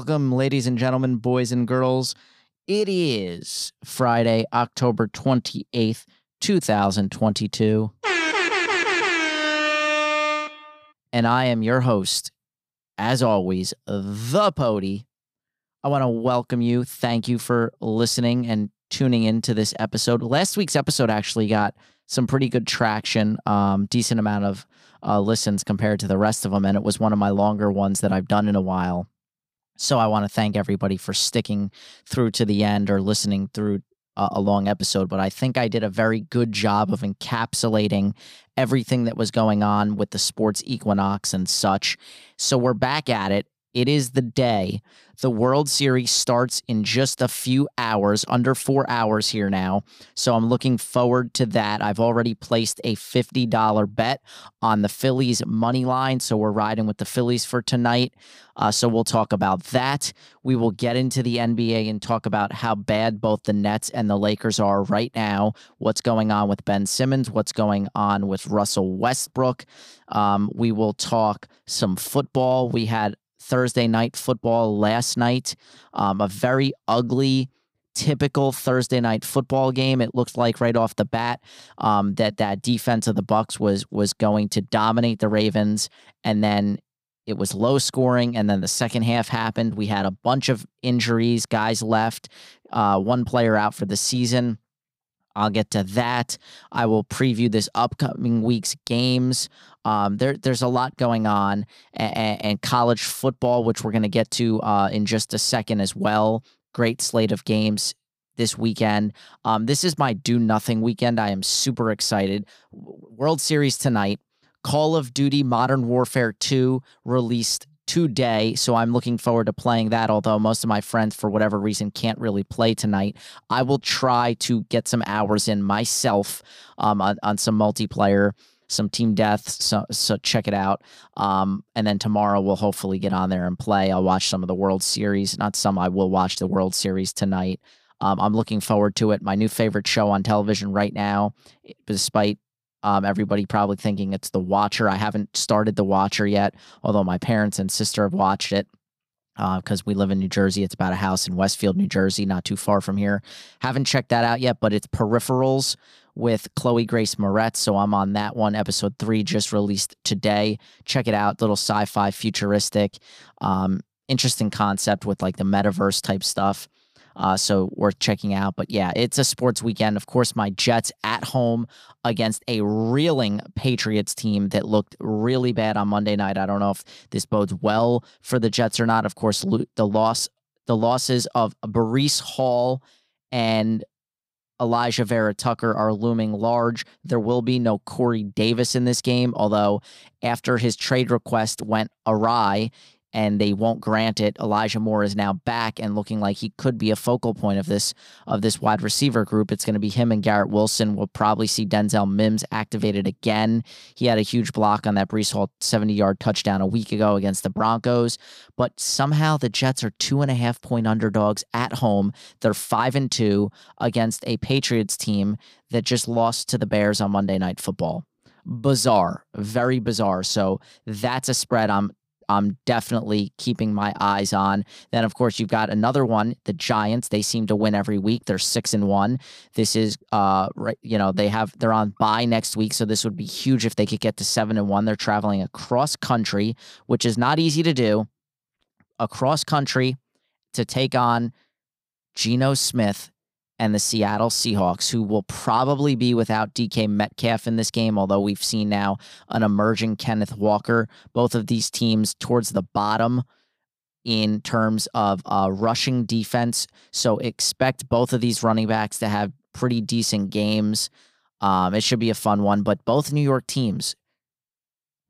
Welcome, ladies and gentlemen, boys and girls. It is Friday, October 28th, 2022. And I am your host, as always, the Pody. I want to welcome you. Thank you for listening and tuning into this episode. Last week's episode actually got some pretty good traction, um, decent amount of uh, listens compared to the rest of them. And it was one of my longer ones that I've done in a while. So I want to thank everybody for sticking through to the end or listening through a, long episode. But I think I did a very good job of encapsulating everything that was going on with the sports equinox and such. So we're back at it. It is the day. The World Series starts in just a few hours, under four hours here now. So I'm looking forward to that. I've already placed a $50 bet on the Phillies money line. So we're riding with the Phillies for tonight. Uh, so we'll talk about that. We will get into the NBA and talk about how bad both the Nets and the Lakers are right now, what's going on with Ben Simmons, what's going on with Russell Westbrook. Um, we will talk some football. We had Thursday night football last night. Um, a very ugly, typical Thursday night football game. It looked like right off the bat um, that that defense of the Bucks was was going to dominate the Ravens, and then it was low scoring. And then the second half happened. We had a bunch of injuries, guys left, uh, one player out for the season. I'll get to that. I will preview this upcoming week's games. Um, there, there's a lot going on, and, and college football, which we're going to get to uh, in just a second as well. Great slate of games this weekend. Um, this is my do nothing weekend. I am super excited. World Series tonight. Call of Duty Modern Warfare 2 released today. So I'm looking forward to playing that. Although most of my friends, for whatever reason, can't really play tonight, I will try to get some hours in myself um, on, on some multiplayer. Some team deaths, so so check it out. Um, and then tomorrow we'll hopefully get on there and play. I'll watch some of the World Series. Not some. I will watch the World Series tonight. Um, I'm looking forward to it. My new favorite show on television right now, despite um, everybody probably thinking it's The Watcher. I haven't started The Watcher yet, although my parents and sister have watched it because uh, we live in New Jersey. It's about a house in Westfield, New Jersey, not too far from here. Haven't checked that out yet, but it's Peripherals with Chloe Grace Moretz. So I'm on that one. Episode three just released today. Check it out. Little sci fi, futuristic, um, interesting concept with like the metaverse type stuff. Uh, so worth checking out. But yeah, it's a sports weekend. Of course, my Jets at home against a reeling Patriots team that looked really bad on Monday night. I don't know if this bodes well for the Jets or not. Of course, the loss, the losses of Breece Hall and Alijah Vera-Tucker are looming large. There will be no Corey Davis in this game, although after his trade request went awry, and they won't grant it. Elijah Moore is now back and looking like he could be a focal point of this of this wide receiver group. It's going to be him and Garrett Wilson. We'll probably see Denzel Mims activated again. He had a huge block on that Breece Hall 70 yard touchdown a week ago against the Broncos, but somehow the Jets are two and a half point underdogs at home. They're five and two against a Patriots team that just lost to the Bears on Monday Night Football bizarre, very bizarre. So that's a spread I'm I'm definitely keeping my eyes on. Then, of course, you've got another one, the Giants. They seem to win every week. They're six and one. This is, uh, right, you know, they have they're on bye next week, so this would be huge if they could get to seven and one. They're traveling across country, which is not easy to do. Across country to take on Geno Smith and the Seattle Seahawks, who will probably be without DK Metcalf in this game, although we've seen now an emerging Kenneth Walker. Both of these teams towards the bottom in terms of uh, rushing defense. So expect both of these running backs to have pretty decent games. Um, it should be a fun one, but both New York teams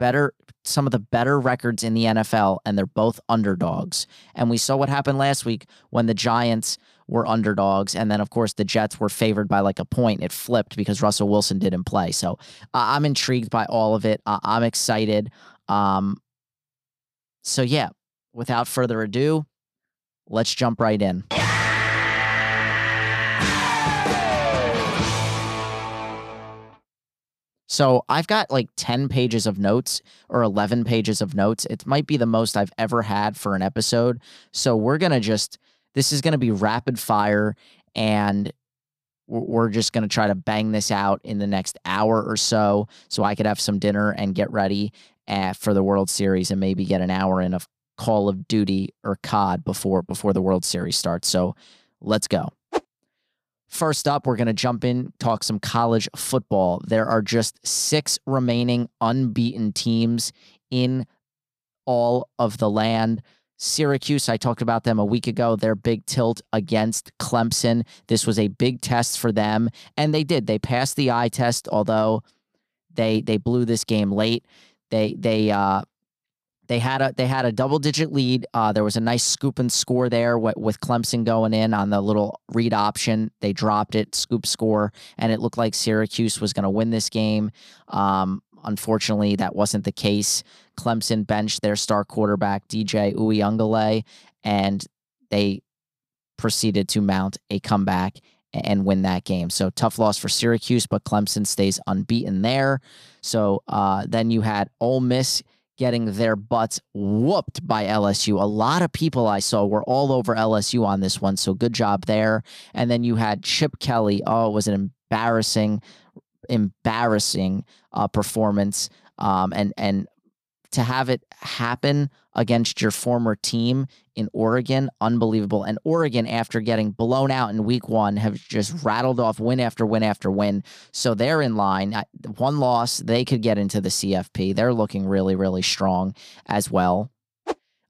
better some of the better records in the NFL and they're both underdogs. And we saw what happened last week when the Giants were underdogs and then of course the Jets were favored by like a point. It flipped because Russell Wilson didn't play. So uh, I'm intrigued by all of it. Uh, I'm excited. Um so yeah, without further ado, let's jump right in. So I've got like 10 pages of notes or 11 pages of notes. It might be the most I've ever had for an episode. So we're going to just, this is going to be rapid fire and we're just going to try to bang this out in the next hour or so so I could have some dinner and get ready uh, for the World Series and maybe get an hour in of Call of Duty or COD before before the World Series starts. So let's go. First up, we're going to jump in, talk some college football. There are just six remaining unbeaten teams in all of the land. Syracuse, I talked about them a week ago, their big tilt against Clemson. This was a big test for them, and they did. They passed the eye test, although they they blew this game late. They they uh they had a they had a double digit lead. Uh, there was a nice scoop and score there with, with Clemson going in on the little read option. They dropped it, scoop score, and it looked like Syracuse was going to win this game. Um, unfortunately, that wasn't the case. Clemson benched their star quarterback DJ Uiagalelei, and they proceeded to mount a comeback and win that game. So tough loss for Syracuse, but Clemson stays unbeaten there. So uh, then you had Ole Miss getting their butts whooped by LSU. A lot of people I saw were all over LSU on this one, so good job there. And then you had Chip Kelly. Oh, it was an embarrassing, embarrassing uh, performance. Um, and and to have it happen against your former team in Oregon, unbelievable. And Oregon, after getting blown out in week one, have just rattled off win after win after win. So they're in line. One loss, they could get into the CFP. They're looking really, really strong as well.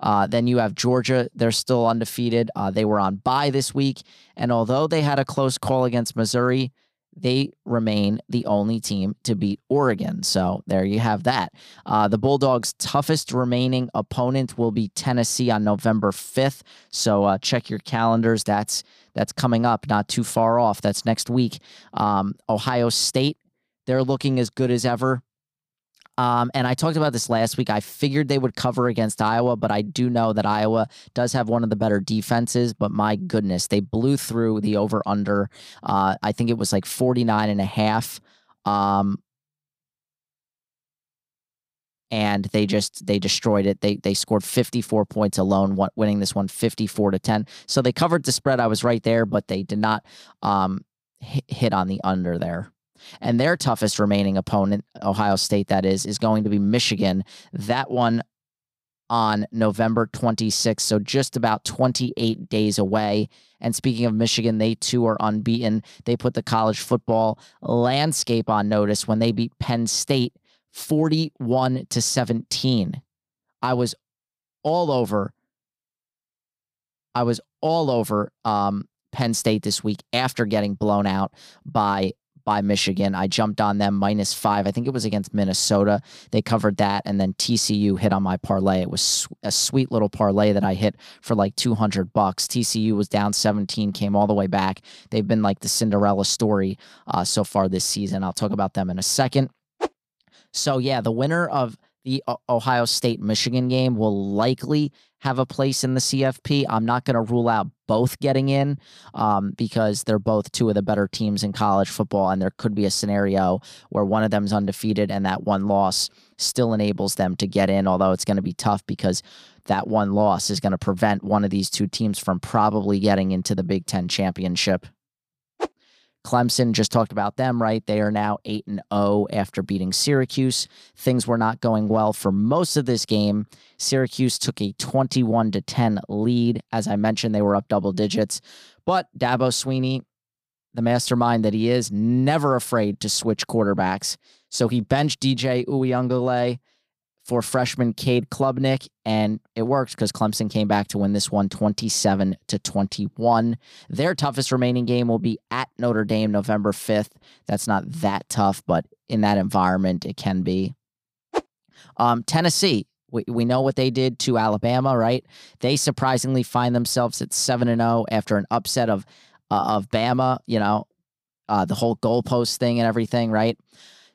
Uh, then you have Georgia. They're still undefeated. Uh, they were on bye this week. And although they had a close call against Missouri, they remain the only team to beat Oregon. So there you have that. Uh, the Bulldogs' toughest remaining opponent will be Tennessee on November 5th. So uh, check your calendars. That's that's coming up, not too far off. That's next week. Um, Ohio State, they're looking as good as ever. Um, and I talked about this last week. I figured they would cover against Iowa, but I do know that Iowa does have one of the better defenses. But my goodness, they blew through the over under. Uh, I think it was like 49 and a half. Um, and they just they destroyed it. They they scored 54 points alone, winning this one 54 to 10. So they covered the spread. I was right there, but they did not um, hit on the under there. And their toughest remaining opponent, Ohio State, that is, is going to be Michigan. That one on November 26th, so just about 28 days away. And speaking of Michigan, they too are unbeaten. They put the college football landscape on notice when they beat Penn State 41 to 17. I was all over. I was all over um, Penn State this week after getting blown out by by Michigan. I jumped on them minus five. I think it was against Minnesota. They covered that. And then TCU hit on my parlay. It was a sweet little parlay that I hit for like 200 bucks. TCU was down 17, came all the way back. They've been like the Cinderella story uh, so far this season. I'll talk about them in a second. So, yeah, the winner of the Ohio State Michigan game will likely have a place in the CFP. I'm not going to rule out both getting in um, because they're both two of the better teams in college football. And there could be a scenario where one of them's undefeated and that one loss still enables them to get in, although it's going to be tough because that one loss is going to prevent one of these two teams from probably getting into the Big Ten championship. Clemson just talked about them, right? They are now 8 and 0 after beating Syracuse. Things were not going well for most of this game. Syracuse took a 21 to 10 lead. As I mentioned, they were up double digits. But Dabo Swinney, the mastermind that he is, never afraid to switch quarterbacks. So he benched DJ Uiagalelei for freshman Cade Klubnik, and it worked because Clemson came back to win this one 27 to 21. Their toughest remaining game will be at Notre Dame November 5th. That's not that tough, but in that environment, it can be. Um, Tennessee, we, we know what they did to Alabama, right? They surprisingly find themselves at 7 and 0 after an upset of uh, of Bama, you know, uh, the whole goalpost thing and everything, right?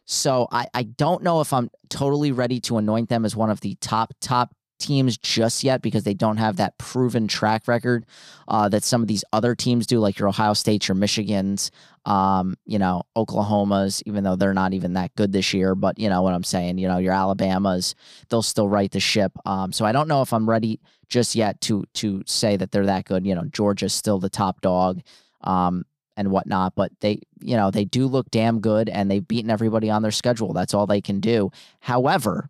So I, I don't know if I'm totally ready to anoint them as one of the top, top teams just yet because they don't have that proven track record uh, that some of these other teams do, like your Ohio States, your Michigans, um, you know, Oklahomas, even though they're not even that good this year. But you know what I'm saying. You know, your Alabamas, they'll still right the ship. Um, so I don't know if I'm ready just yet to to say that they're that good. You know, Georgia's still the top dog. Um, and whatnot, but they, you know, they do look damn good and they've beaten everybody on their schedule. That's all they can do. However,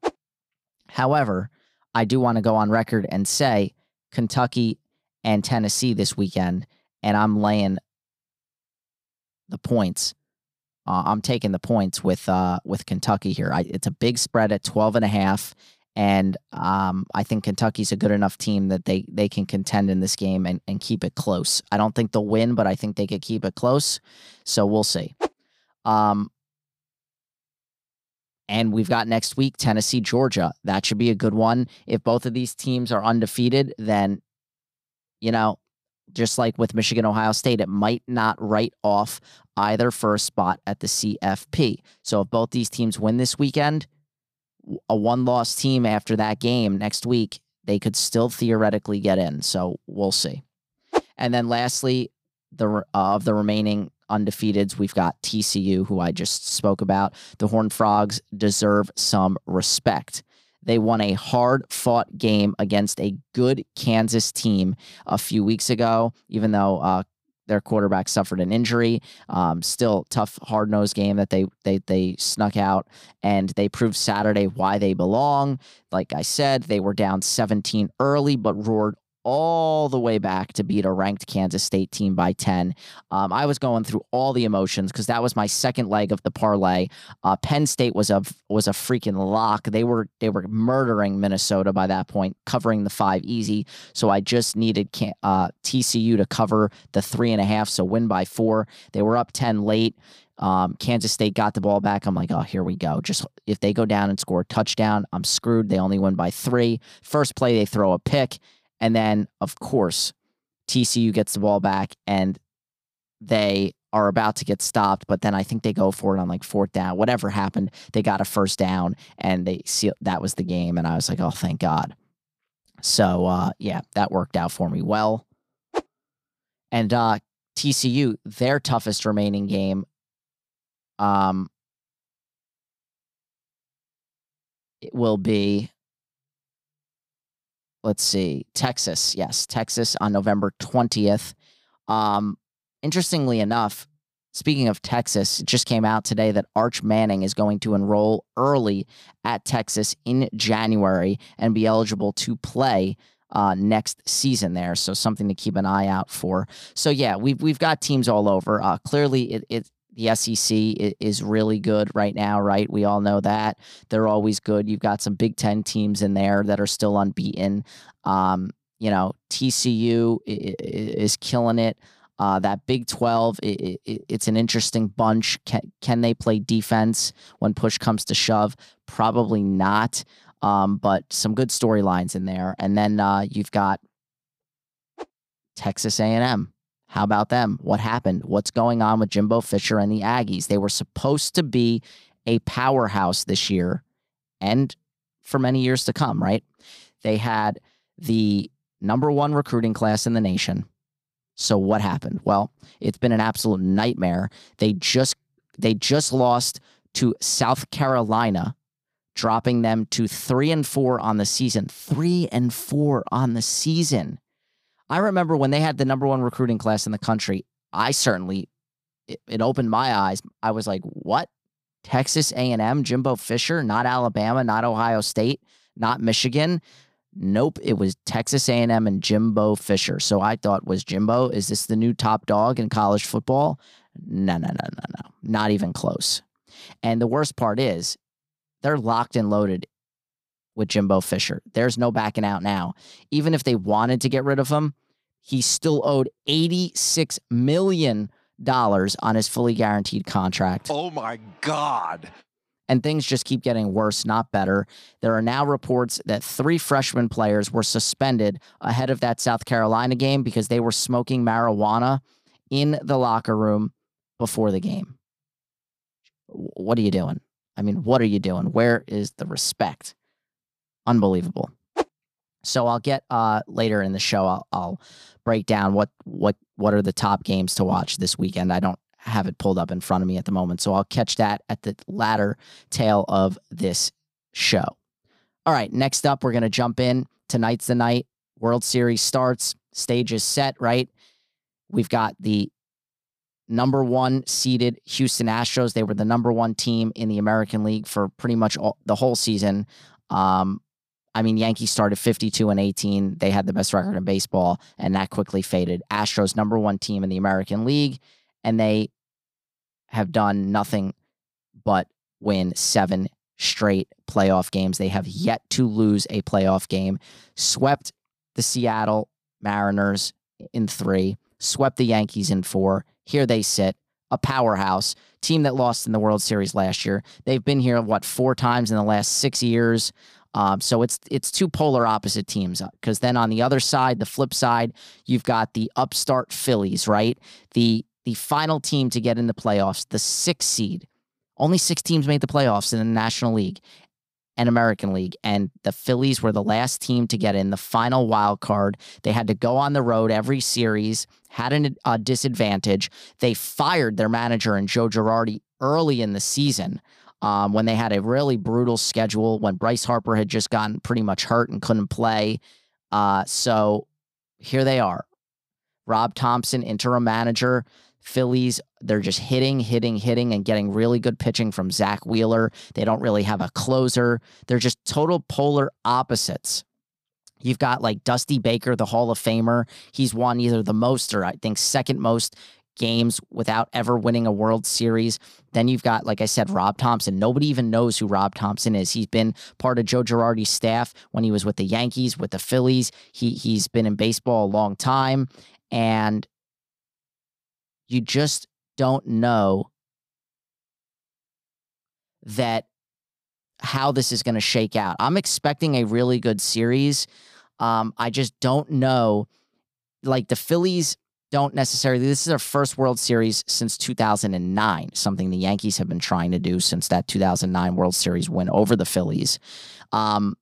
however, I do want to go on record and say Kentucky and Tennessee this weekend, and I'm laying the points. Uh, I'm taking the points with uh, with Kentucky here. I, it's a big spread at 12 and a half, and um, I think Kentucky's a good enough team that they they can contend in this game and, and keep it close. I don't think they'll win, but I think they could keep it close. So we'll see. Um, and we've got next week Tennessee, Georgia. That should be a good one. If both of these teams are undefeated, then, you know, just like with Michigan, Ohio State, it might not write off either a spot at the CFP. So if both these teams win this weekend, a one loss team after that game next week, they could still theoretically get in. So we'll see. And then lastly, the uh, of the remaining undefeateds. We've got TCU, who I just spoke about. The Horned Frogs deserve some respect. They won a hard fought game against a good Kansas team a few weeks ago, even though uh, their quarterback suffered an injury. Um, still tough, hard nosed game that they they they snuck out, and they proved Saturday why they belong. Like I said, they were down 17 early, but roared all the way back to beat a ranked Kansas State team by 10. Um, I was going through all the emotions because that was my second leg of the parlay. Uh, Penn State was a was a freaking lock. They were they were murdering Minnesota by that point, covering the five easy. So I just needed uh, TCU to cover the three and a half, so win by four. They were up 10 late. Um, Kansas State got the ball back. I'm like, oh, here we go. Just if they go down and score a touchdown, I'm screwed. They only win by three. First play, they throw a pick. And then, of course, TCU gets the ball back and they are about to get stopped, but then I think they go for it on like fourth down. Whatever happened, they got a first down and they see that was the game. And I was like, oh, thank God. So uh, yeah, that worked out for me well. And uh, TCU, their toughest remaining game, um, it will be let's see, Texas. Yes, Texas on November 20th. Um, interestingly enough, speaking of Texas, it just came out today that Arch Manning is going to enroll early at Texas in January and be eligible to play uh, next season there. So something to keep an eye out for. So yeah, we've we've got teams all over. Uh, clearly, it, it the SEC is really good right now, right? We all know that. They're always good. You've got some Big Ten teams in there that are still unbeaten. Um, you know, TCU is killing it. Uh, that Big 12, it, it, it's an interesting bunch. Can, can they play defense when push comes to shove? Probably not. Um, but some good storylines in there. And then uh, you've got Texas A&M. How about them? What happened? What's going on with Jimbo Fisher and the Aggies? They were supposed to be a powerhouse this year and for many years to come, right? They had the number one recruiting class in the nation. So what happened? Well, it's been an absolute nightmare. They just they just lost to South Carolina, dropping them to 3 and 4 on the season. 3 and 4 on the season. I remember when they had the number one recruiting class in the country, I certainly it, it opened my eyes. I was like, "What? Texas A&M, Jimbo Fisher, not Alabama, not Ohio State, not Michigan." Nope, it was Texas A&M and Jimbo Fisher. So I thought, was Jimbo is this the new top dog in college football? No, no, no, no, no. Not even close. And the worst part is they're locked and loaded with Jimbo Fisher. There's no backing out now. Even if they wanted to get rid of him, he still owed $86 million on his fully guaranteed contract. Oh my God. And things just keep getting worse, not better. There are now reports that three freshman players were suspended ahead of that South Carolina game because they were smoking marijuana in the locker room before the game. What are you doing? I mean, what are you doing? Where is the respect? Unbelievable. So I'll get uh, later in the show. I'll, I'll break down what what what are the top games to watch this weekend. I don't have it pulled up in front of me at the moment, so I'll catch that at the latter tail of this show. All right, next up, we're gonna jump in. Tonight's the night. World Series starts. Stage is set. Right. We've got the number one seeded Houston Astros. They were the number one team in the American League for pretty much all, the whole season. Um, I mean, Yankees started 52 and 18. They had the best record in baseball, and that quickly faded. Astros, number one team in the American League, and they have done nothing but win seven straight playoff games. They have yet to lose a playoff game. Swept the Seattle Mariners in three, swept the Yankees in four. Here they sit, a powerhouse team that lost in the World Series last year. They've been here what four times in the last six years. Um, so it's it's two polar opposite teams. Because then on the other side, the flip side, you've got the upstart Phillies, right? The the final team to get in the playoffs, the sixth seed. Only six teams made the playoffs in the National League and American League. And the Phillies were the last team to get in the final wild card. They had to go on the road every series, had a uh, disadvantage. They fired their manager and Joe Girardi early in the season. Um, when they had a really brutal schedule, when Bryce Harper had just gotten pretty much hurt and couldn't play. Uh, so here they are. Rob Thomson, interim manager. Phillies, they're just hitting, hitting, hitting, and getting really good pitching from Zack Wheeler. They don't really have a closer. They're just total polar opposites. You've got like Dusty Baker, the Hall of Famer. He's won either the most or I think second most games without ever winning a World Series. Then you've got, like I said, Rob Thomson. Nobody even knows who Rob Thomson is. He's been part of Joe Girardi's staff when he was with the Yankees, with the Phillies. He he's been in baseball a long time, and you just don't know that how this is going to shake out. I'm expecting a really good series. Um, I just don't know. Like the Phillies don't necessarily. This is our first World Series since 2009, something the Yankees have been trying to do since that 2009 World Series win over the Phillies. Um,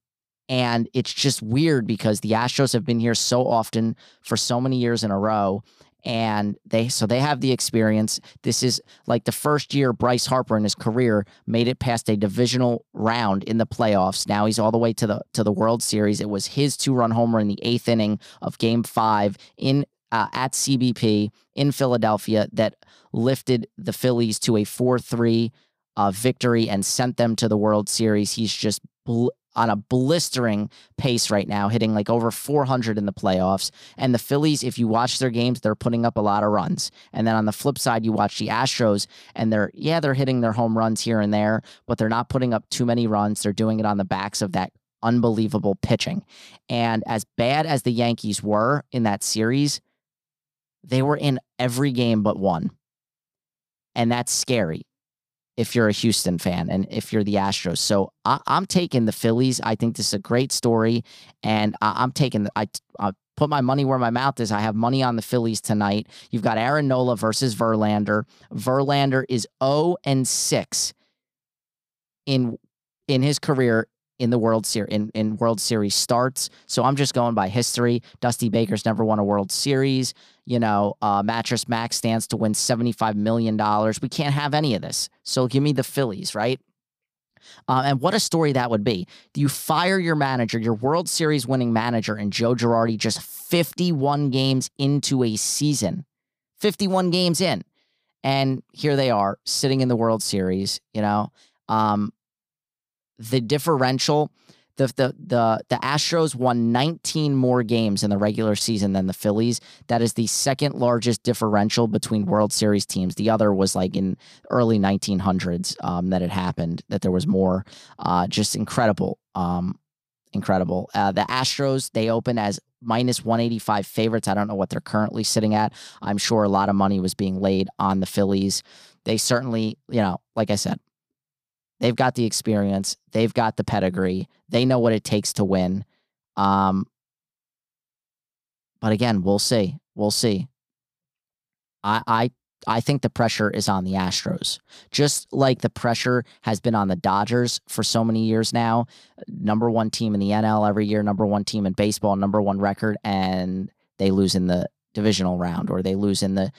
and it's just weird because the Astros have been here so often for so many years in a row and they so they have the experience. This is like the first year Bryce Harper in his career made it past a divisional round in the playoffs. Now he's all the way to the to the World Series. It was his two run homer in the eighth inning of Game Five in uh, at CBP in Philadelphia that lifted the Phillies to a four three uh, victory and sent them to the World Series. He's just bl- on a blistering pace right now, hitting like over 400 in the playoffs. And the Phillies, if you watch their games, they're putting up a lot of runs. And then on the flip side, you watch the Astros, and they're, yeah, they're hitting their home runs here and there, but they're not putting up too many runs. They're doing it on the backs of that unbelievable pitching. And as bad as the Yankees were in that series, they were in every game but one. And that's scary if you're a Houston fan and if you're the Astros. So I, am taking the Phillies. I think this is a great story, and I, am taking. The, I, I put my money where my mouth is. I have money on the Phillies tonight. You've got Aaron Nola versus Verlander. Verlander is 0 and 6 in in his career in the World Series in, in World Series starts. So I'm just going by history. Dusty Baker's never won a World Series. You know, uh, Mattress Max stands to win $75 million. We can't have any of this. So give me the Phillies, right? Uh, and what a story that would be. You fire your manager, your World Series winning manager, and Joe Girardi just 51 games into a season. 51 games in. And here they are sitting in the World Series, you know. Um, the differential the the the the Astros won 19 more games in the regular season than the Phillies. That is the second largest differential between World Series teams. The other was like in early 1900s um, that it happened. That there was more. Uh, just incredible, um, incredible. Uh, the Astros they open as minus 185 favorites. I don't know what they're currently sitting at. I'm sure a lot of money was being laid on the Phillies. They certainly, you know, like I said, They've got the experience. They've got the pedigree. They know what it takes to win. Um, but again, we'll see. We'll see. I, I I think the pressure is on the Astros. Just like the pressure has been on the Dodgers for so many years now. Number one team in the NL every year, number one team in baseball, number one record, and they lose in the divisional round or they lose in the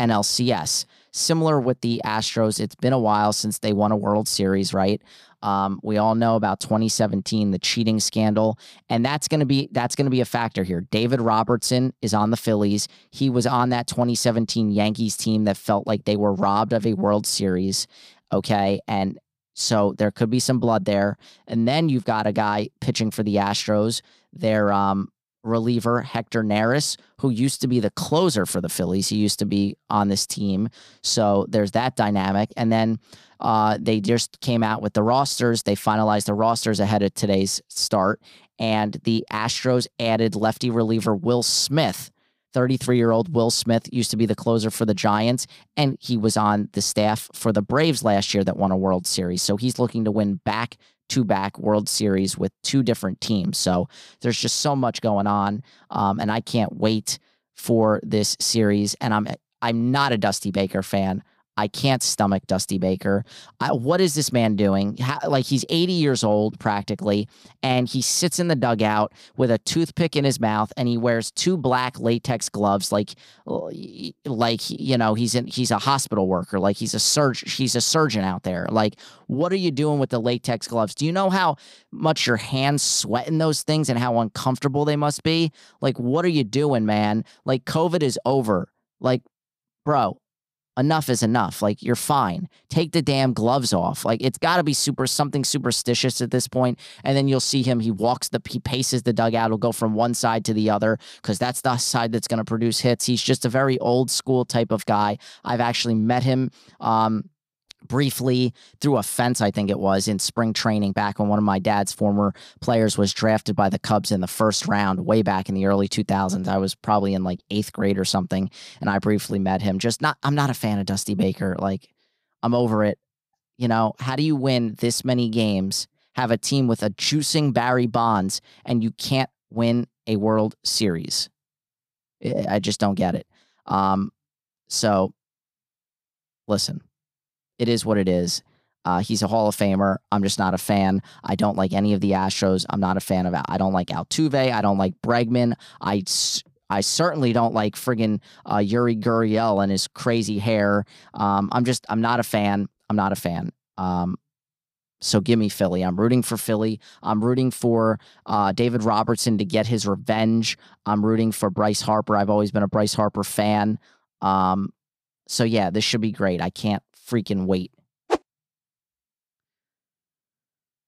NLCS. Similar with the Astros, it's been a while since they won a World Series, right? Um, we all know about 2017, the cheating scandal, and that's going to be that's going to be a factor here. David Robertson is on the Phillies. He was on that 2017 Yankees team that felt like they were robbed of a World Series. Okay, and so there could be some blood there. And then you've got a guy pitching for the Astros. Their um, reliever Hector Neris, who used to be the closer for the Phillies. He used to be on this team. So there's that dynamic. And then uh, they just came out with the rosters. They finalized the rosters ahead of today's start. And the Astros added lefty reliever Will Smith. 33 year old Will Smith used to be the closer for the Giants, and he was on the staff for the Braves last year that won a World Series. So he's looking to win back to back World Series with two different teams. So there's just so much going on, um, and I can't wait for this series. And I'm I'm not a Dusty Baker fan. I can't stomach Dusty Baker. I, what is this man doing? How, like he's 80 years old practically, and he sits in the dugout with a toothpick in his mouth, and he wears two black latex gloves, like, like you know he's in, he's a hospital worker, like he's a surgeon. He's a surgeon out there. Like, what are you doing with the latex gloves? Do you know how much your hands sweat in those things and how uncomfortable they must be? Like, what are you doing, man? Like, COVID is over. Like, bro, enough is enough. Like you're fine. Take the damn gloves off. Like it's got to be super something superstitious at this point. And then you'll see him. He walks the he paces the dugout. He'll go from one side to the other because that's the side that's going to produce hits. He's just a very old school type of guy. I've actually met him. Um, briefly through a fence, I think it was, in spring training back when one of my dad's former players was drafted by the Cubs in the first round way back in the early 2000s. I was probably in like eighth grade or something, and I briefly met him. Just not, I'm not a fan of Dusty Baker. Like, I'm over it. You know, how do you win this many games, have a team with a juicing Barry Bonds, and you can't win a World Series? I just don't get it. Um, so, listen it is what it is. Uh, he's a Hall of Famer. I'm just not a fan. I don't like any of the Astros. I'm not a fan of. I don't like Altuve. I don't like Bregman. I I certainly don't like friggin' uh, Yuli Gurriel and his crazy hair. Um, I'm just I'm not a fan. I'm not a fan. Um, so give me Philly. I'm rooting for Philly. I'm rooting for uh, David Robertson to get his revenge. I'm rooting for Bryce Harper. I've always been a Bryce Harper fan. Um, so yeah, this should be great. I can't freaking wait.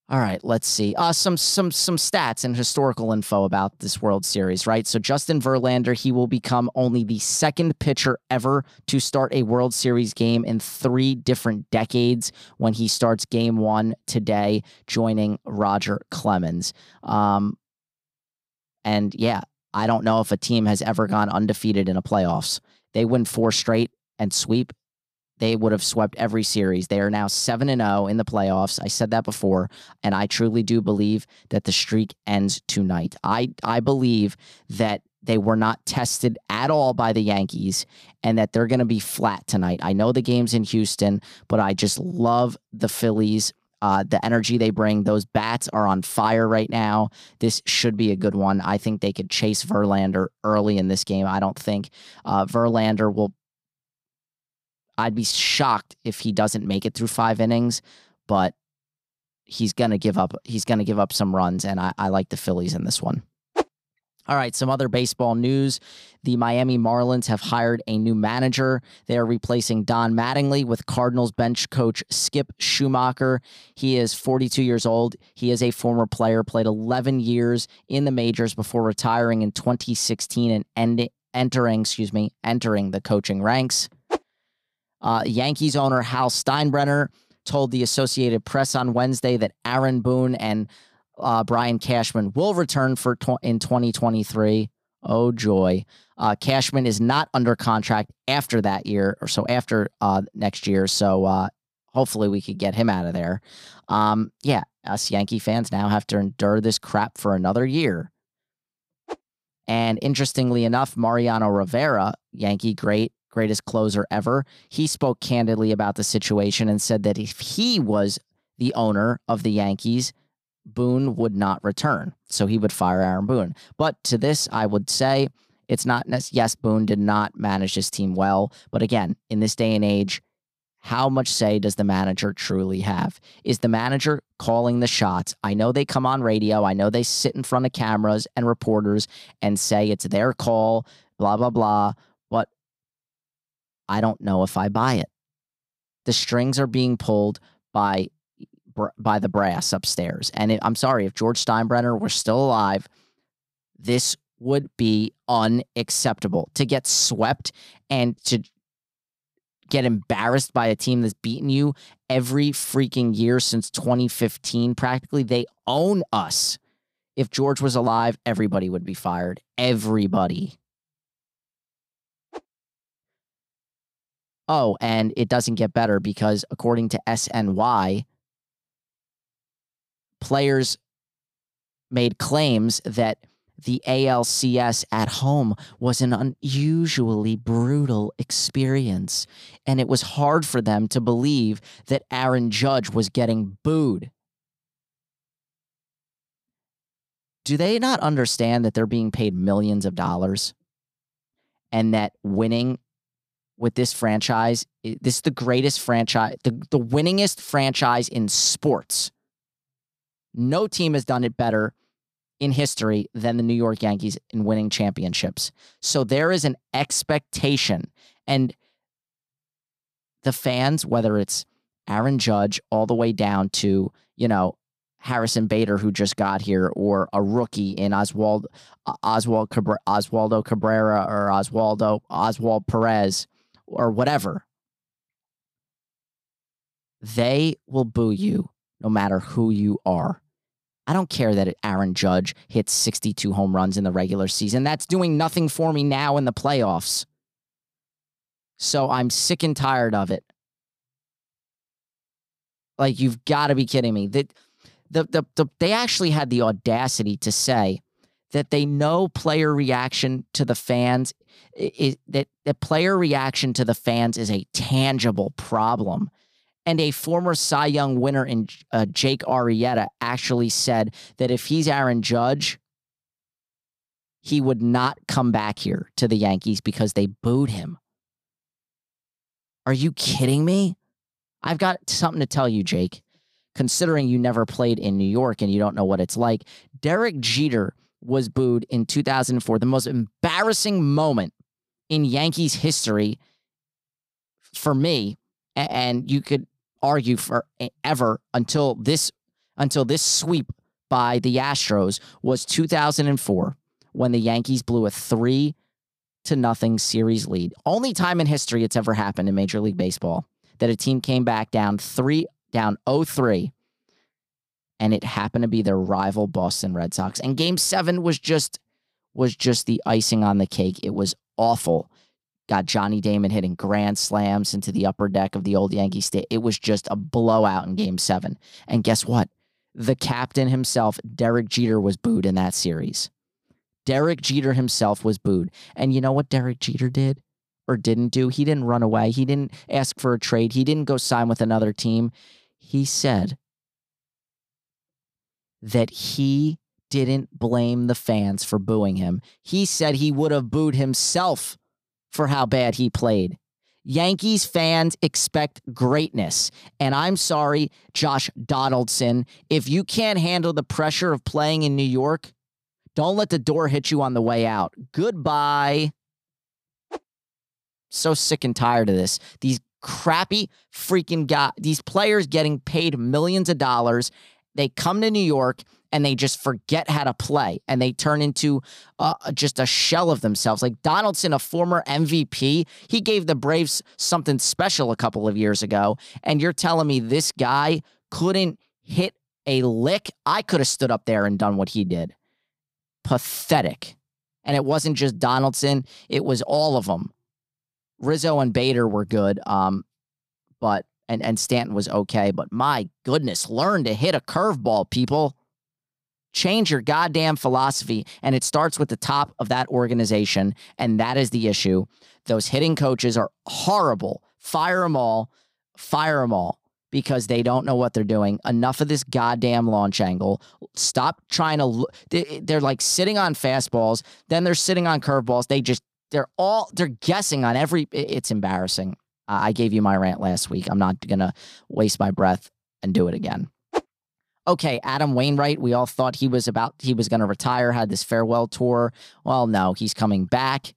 All right, let's see. Uh, some some some stats and historical info about this World Series, right? So Justin Verlander, he will become only the second pitcher ever to start a World Series game in three different decades when he starts Game One today, joining Roger Clemens. Um, and yeah, I don't know if a team has ever gone undefeated in a playoffs. They win four straight and sweep they would have swept every series. They are now 7 and 0 in the playoffs. I said that before, and I truly do believe that the streak ends tonight. I I believe that they were not tested at all by the Yankees and that they're going to be flat tonight. I know the game's in Houston, but I just love the Phillies. Uh, the energy they bring, those bats are on fire right now. This should be a good one. I think they could chase Verlander early in this game. I don't think uh, Verlander will I'd be shocked if he doesn't make it through five innings, but he's gonna give up. He's gonna give up some runs, and I, I like the Phillies in this one. All right, some other baseball news. The Miami Marlins have hired a new manager. They are replacing Don Mattingly with Cardinals bench coach Skip Schumaker. He is 42 years old. He is a former player, played 11 years in the majors before retiring in 2016 and entering, excuse me, entering the coaching ranks. Uh, Yankees owner Hal Steinbrenner told the Associated Press on Wednesday that Aaron Boone and uh, Brian Cashman will return for tw- in 2023. Oh joy! Uh, Cashman is not under contract after that year, or so after uh, next year. So uh, hopefully we could get him out of there. Um, yeah, us Yankee fans now have to endure this crap for another year. And interestingly enough, Mariano Rivera, Yankee great, greatest closer ever. He spoke candidly about the situation and said that if he was the owner of the Yankees, Boone would not return. So he would fire Aaron Boone. But to this, I would say it's not, yes, Boone did not manage his team well. But again, in this day and age, how much say does the manager truly have? Is the manager calling the shots? I know they come on radio. I know they sit in front of cameras and reporters and say it's their call, blah, blah, blah. I don't know if I buy it. The strings are being pulled by by the brass upstairs. And it, I'm sorry, if George Steinbrenner were still alive, this would be unacceptable to get swept and to get embarrassed by a team that's beaten you every freaking year since 2015. Practically, they own us. If George was alive, everybody would be fired. Everybody. Oh, and it doesn't get better because according to SNY, players made claims that the ALCS at home was an unusually brutal experience, and it was hard for them to believe that Aaron Judge was getting booed. Do they not understand that they're being paid millions of dollars and that winning with this franchise, this is the greatest franchise, the, the winningest franchise in sports? No team has done it better in history than the New York Yankees in winning championships. So there is an expectation. And the fans, whether it's Aaron Judge all the way down to, you know, Harrison Bader, who just got here, or a rookie in Oswald, Oswald Oswaldo Cabrera or Oswaldo Oswald Perez or whatever, they will boo you no matter who you are. I don't care that Aaron Judge hits 62 home runs in the regular season. That's doing nothing for me now in the playoffs. So I'm sick and tired of it. Like you've got to be kidding me. That the, the, the, they actually had the audacity to say that they know player reaction to the fans is that the player reaction to the fans is a tangible problem and a former Cy Young winner in uh, Jake Arrieta actually said that if he's Aaron Judge, he would not come back here to the Yankees because they booed him. Are you kidding me? I've got something to tell you, Jake. Considering you never played in New York and you don't know what it's like, Derek Jeter was booed in 2004, the most embarrassing moment in Yankees history for me. And you could argue forever until this until this sweep by the Astros was 2004 when the Yankees blew a 3 to nothing series lead. Only time in history it's ever happened in Major League Baseball that a team came back down 3 down 0-3 and it happened to be their rival Boston Red Sox. And game 7 was just was just the icing on the cake. It was awful got Johnny Damon hitting grand slams into the upper deck of the old Yankee State. It was just a blowout in game seven. And guess what? The captain himself, Derek Jeter, was booed in that series. Derek Jeter himself was booed. And you know what Derek Jeter did or didn't do? He didn't run away. He didn't ask for a trade. He didn't go sign with another team. He said that he didn't blame the fans for booing him. He said he would have booed himself for how bad he played. Yankees fans expect greatness. And I'm sorry, Josh Donaldson, if you can't handle the pressure of playing in New York, don't let the door hit you on the way out. Goodbye. So sick and tired of this. These crappy freaking guys, these players getting paid millions of dollars. They come to New York and they just forget how to play and they turn into uh, just a shell of themselves. Like Donaldson, a former MVP, he gave the Braves something special a couple of years ago. And you're telling me this guy couldn't hit a lick? I could have stood up there and done what he did. Pathetic. And it wasn't just Donaldson, it was all of them. Rizzo and Bader were good. Um, but and, and Stanton was okay, but my goodness, learn to hit a curveball, people. Change your goddamn philosophy. And it starts with the top of that organization. And that is the issue. Those hitting coaches are horrible. Fire them all. Fire them all because they don't know what they're doing. Enough of this goddamn launch angle. Stop trying to. They're like sitting on fastballs, then they're sitting on curveballs. They just they're all they're guessing on every. It's embarrassing. I gave you my rant last week. I'm not gonna waste my breath and do it again. Okay, Adam Wainwright, we all thought he was about he was going to retire, had this farewell tour. Well, no, he's coming back.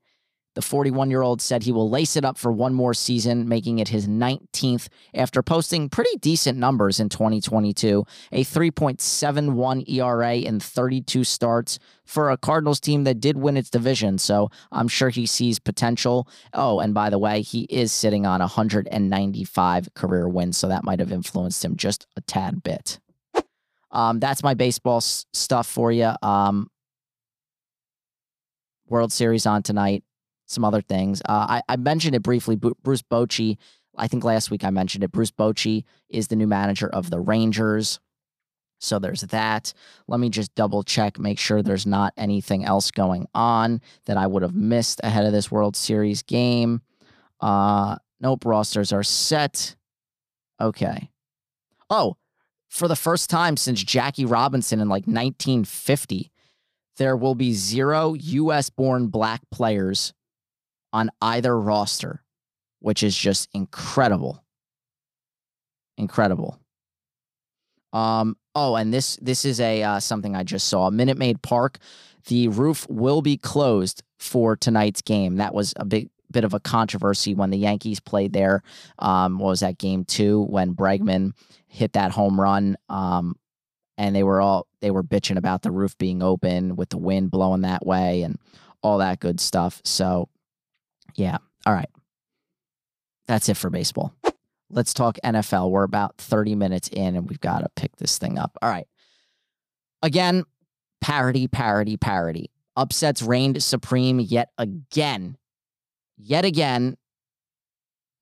The 41 year old said he will lace it up for one more season, making it his 19th after posting pretty decent numbers in 2022. A 3.71 ERA in 32 starts for a Cardinals team that did win its division. So I'm sure he sees potential. Oh, and by the way, he is sitting on 195 career wins. So that might have influenced him just a tad bit. Um, that's my baseball s- stuff for you. Um, World Series on tonight some other things. Uh, I, I mentioned it briefly. Bruce Bochy, I think last week I mentioned it. Bruce Bochy is the new manager of the Rangers. So there's that. Let me just double check, make sure there's not anything else going on that I would have missed ahead of this World Series game. Uh, nope, rosters are set. Okay. Oh, for the first time since Jackie Robinson in like 1950, there will be zero U.S. born black players on either roster, which is just incredible. Incredible. Um, oh, and this this is a uh, something I just saw. Minute Maid Park, the roof will be closed for tonight's game. That was a big bit of a controversy when the Yankees played there. Um, what was that game two when Bregman hit that home run? Um, and they were all they were bitching about the roof being open with the wind blowing that way and all that good stuff. So yeah. All right. That's it for baseball. Let's talk NFL. We're about 30 minutes in and we've got to pick this thing up. All right. Again, parody, parody, parody. Upsets reigned supreme yet again. Yet again.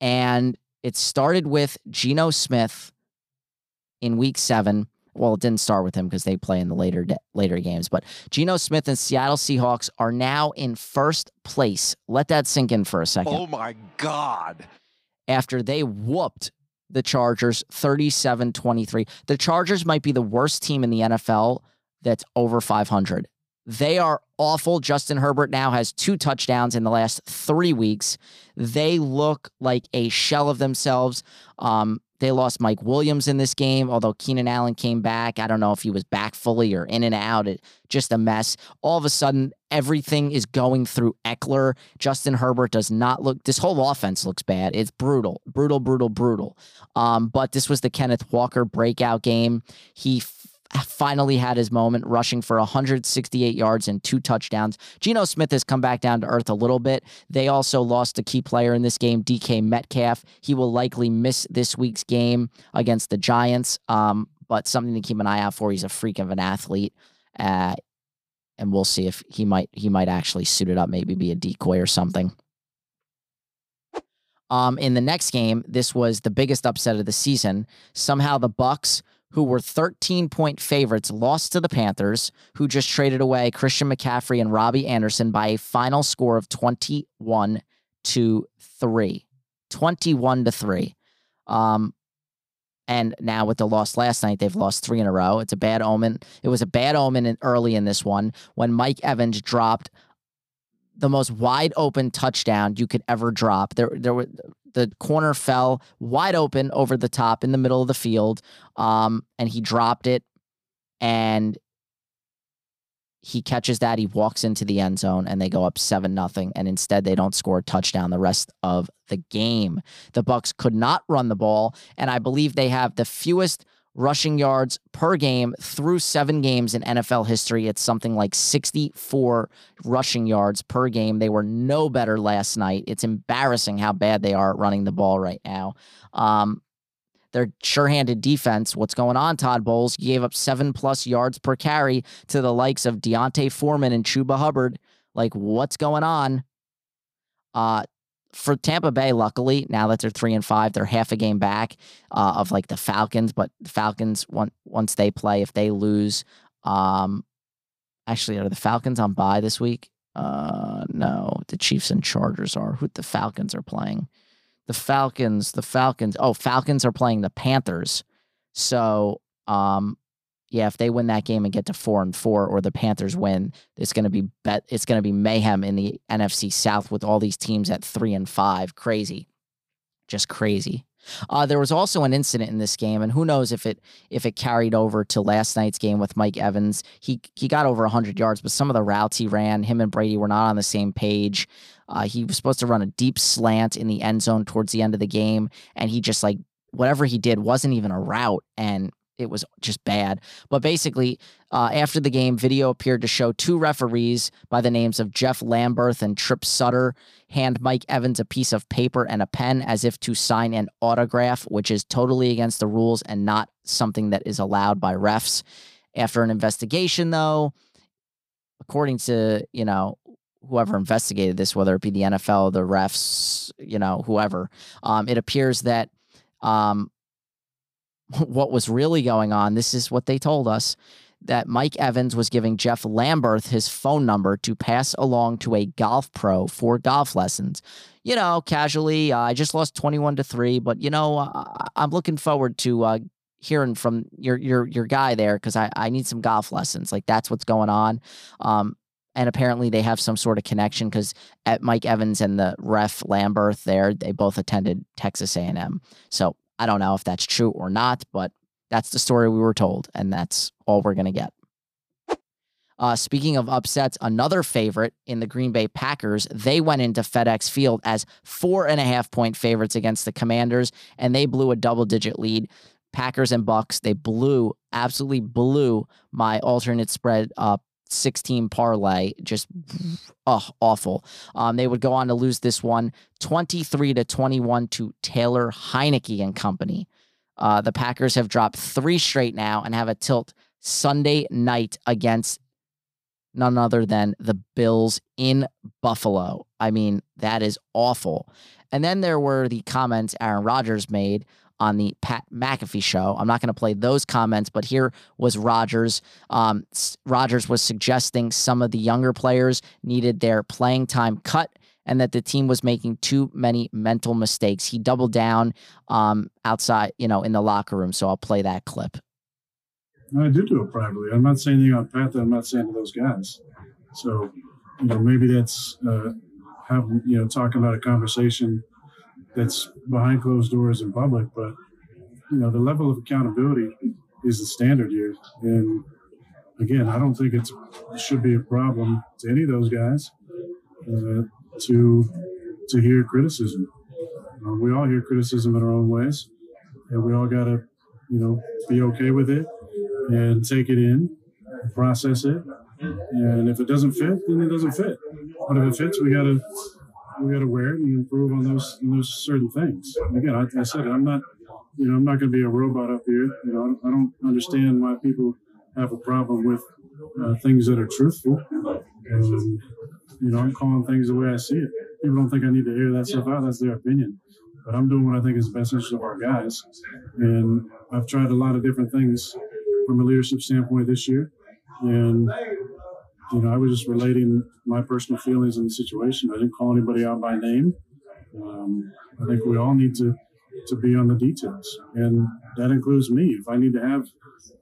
And it started with Geno Smith in week seven well, it didn't start with him because they play in the later later games. But Geno Smith and Seattle Seahawks are now in first place. Let that sink in for a second. Oh my God. After they whooped the Chargers 37 23. The Chargers might be the worst team in the NFL that's over 500. They are awful. Justin Herbert now has two touchdowns in the last three weeks. They look like a shell of themselves. Um, they lost Mike Williams in this game, although Keenan Allen came back. I don't know if he was back fully or in and out. It, just a mess. All of a sudden, everything is going through Ekeler. Justin Herbert does not look, this whole offense looks bad. It's brutal, brutal, brutal, brutal. Um, but this was the Kenneth Walker breakout game. He finally had his moment, rushing for 168 yards and two touchdowns. Geno Smith has come back down to earth a little bit. They also lost a key player in this game, DK Metcalf. He will likely miss this week's game against the Giants, um, but something to keep an eye out for. He's a freak of an athlete. Uh, and we'll see if he might he might actually suit it up, maybe be a decoy or something. Um, in the next game, this was the biggest upset of the season. Somehow the Bucs who were 13 point favorites, lost to the Panthers, who just traded away Christian McCaffrey and Robby Anderson by a final score of 21 to 3. 21 to 3. Um, and now with the loss last night, they've lost three in a row. It's a bad omen. It was a bad omen in, early in this one when Mike Evans dropped the most wide open touchdown you could ever drop. There, there were the corner fell wide open over the top in the middle of the field, um, and he dropped it, and he catches that. He walks into the end zone, and they go up seven nothing. And instead, they don't score a touchdown the rest of the game. The Bucs could not run the ball, and I believe they have the fewest rushing yards per game through seven games in NFL history. It's something like 64 rushing yards per game. They were no better last night. It's embarrassing how bad they are at running the ball right now. Um, their sure-handed defense. What's going on, Todd Bowles? You gave up seven plus yards per carry to the likes of D'Onta Foreman and Chuba Hubbard. Like, what's going on? Uh, for Tampa Bay, luckily, now that they're three and five, they're half a game back uh, of like the Falcons. But the Falcons, once once they play, if they lose, um, Actually, are the Falcons on bye this week? Uh, no, the Chiefs and Chargers are. Who the Falcons are playing? The Falcons, the Falcons. Oh, Falcons are playing the Panthers. So, um, yeah, if they win that game and get to four and four, or the Panthers win, it's going to be bet. It's going to be mayhem in the NFC South with all these teams at three and five. Crazy, just crazy. Uh, there was also an incident in this game, and who knows if it if it carried over to last night's game with Mike Evans. He he got over 100 yards, but some of the routes he ran, him and Brady were not on the same page. Uh, he was supposed to run a deep slant in the end zone towards the end of the game, and he just like whatever he did wasn't even a route, and it was just bad. But basically, uh, after the game, video appeared to show two referees by the names of Jeff Lamberth and Trip Sutter hand Mike Evans a piece of paper and a pen as if to sign an autograph, which is totally against the rules and not something that is allowed by refs. After an investigation, though, according to, you know, whoever investigated this, whether it be the NFL, the refs, you know, whoever, um, it appears that um, what was really going on, this is what they told us that Mike Evans was giving Jeff Lamberth his phone number to pass along to a golf pro for golf lessons. You know, casually, uh, I just lost 21 to 3, but you know, uh, I'm looking forward to uh, hearing from your your your guy there cuz I I need some golf lessons. Like that's what's going on. Um and apparently they have some sort of connection because at Mike Evans and the ref Lamberth there, they both attended Texas A&M. So I don't know if that's true or not, but that's the story we were told, and that's all we're going to get. Uh, speaking of upsets, another favorite in the Green Bay Packers, they went into FedEx Field as four and a half point favorites against the Commanders, and they blew a double digit lead. Packers and Bucs, they blew, absolutely blew my alternate spread uh, 16 parlay just oh, awful. Um, they would go on to lose this one 23 to 21 to taylor heinicke and company. Uh, the packers have dropped three straight now and have a tilt sunday night against none other than the bills in buffalo. I mean that is awful. And then there were the comments aaron rodgers made on the Pat McAfee show. I'm not going to play those comments, but here was Rodgers. Um, Rodgers was suggesting some of the younger players needed their playing time cut and that the team was making too many mental mistakes. He doubled down um, outside, you know, in the locker room. So I'll play that clip. I do do it privately. I'm not saying anything on Pat that I'm not saying to those guys. So, you know, maybe that's uh, having, you know, talking about a conversation – that's behind closed doors in public. But you know, the level of accountability is the standard here. And again, I don't think it should be a problem to any of those guys uh, to to hear criticism. Uh, we all hear criticism in our own ways, and we all got to, you know, be okay with it and take it in, process it. And if it doesn't fit, then it doesn't fit. But if it fits, we got to we got to wear it and improve on those on those certain things. Again, I, I said it, I'm not, you know, I'm not going to be a robot up here. You know, I don't understand why people have a problem with uh, things that are truthful. Um, you know, I'm calling things the way I see it. People don't think I need to hear that stuff out. That's their opinion. But I'm doing what I think is the best interest of our guys. And I've tried a lot of different things from a leadership standpoint this year. And you know, I was just relating my personal feelings in the situation. I didn't call anybody out by name. Um, I think we all need to to be on the details, and that includes me. If I need to have,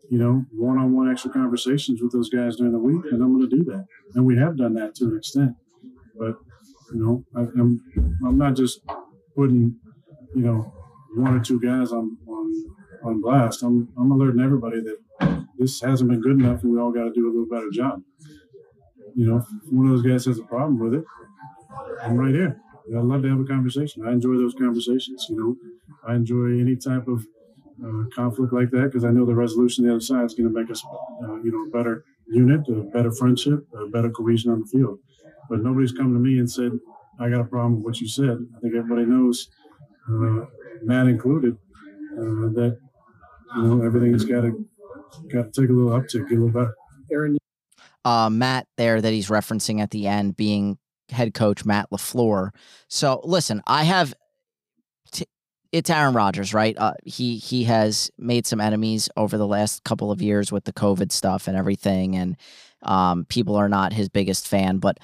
you know, one-on-one extra conversations with those guys during the week, then I'm going to do that, and we have done that to an extent. But you know, I, am I'm, I'm not just putting, you know, one or two guys on on on blast. I'm I'm alerting everybody that this hasn't been good enough, and we all got to do a little better job you know, one of those guys has a problem with it, I'm right here. I'd love to have a conversation. I enjoy those conversations. You know, I enjoy any type of uh, conflict like that because I know the resolution on the other side is going to make us, uh, you know, a better unit, a better friendship, a better cohesion on the field. But nobody's come to me and said, "I got a problem with what you said." I think everybody knows, uh, Matt included, uh, that you know everything's got to got to take a little uptick, get a little better. Aaron, uh, Matt there that he's referencing at the end being head coach Matt LaFleur. So listen, I have t- it's Aaron Rodgers, right? Uh, he he has made some enemies over the last couple of years with the COVID stuff and everything, and um, people are not his biggest fan. But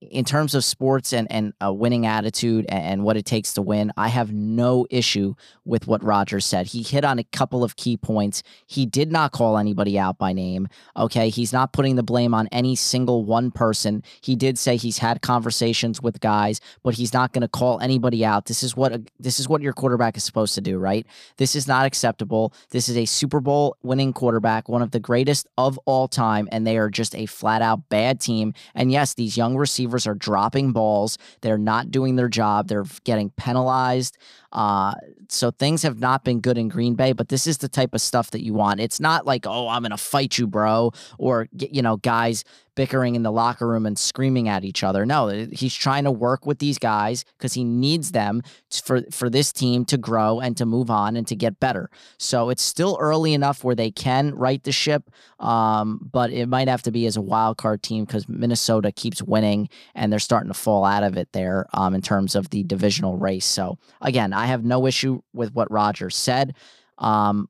in terms of sports and, and a winning attitude and, what it takes to win, I have no issue with what Rodgers said. He hit on a couple of key points. He did not call anybody out by name. Okay. He's not putting the blame on any single one person. He did say he's had conversations with guys, but he's not going to call anybody out. This is what this is what your quarterback is supposed to do, right? This is not acceptable. This is a Super Bowl winning quarterback, one of the greatest of all time, and they are just a flat out bad team. And yes, these young receivers receivers are dropping balls. They're not doing their job. They're getting penalized. Uh, so things have not been good in Green Bay, but this is the type of stuff that you want. It's not like, oh, I'm going to fight you, bro, or, you know, guys bickering in the locker room and screaming at each other. No, he's trying to work with these guys because he needs them for, for this team to grow and to move on and to get better. So it's still early enough where they can right the ship, um, but it might have to be as a wild card team because Minnesota keeps winning and they're starting to fall out of it there um, in terms of the divisional race. So again, I have no issue with what Rodgers said. Um,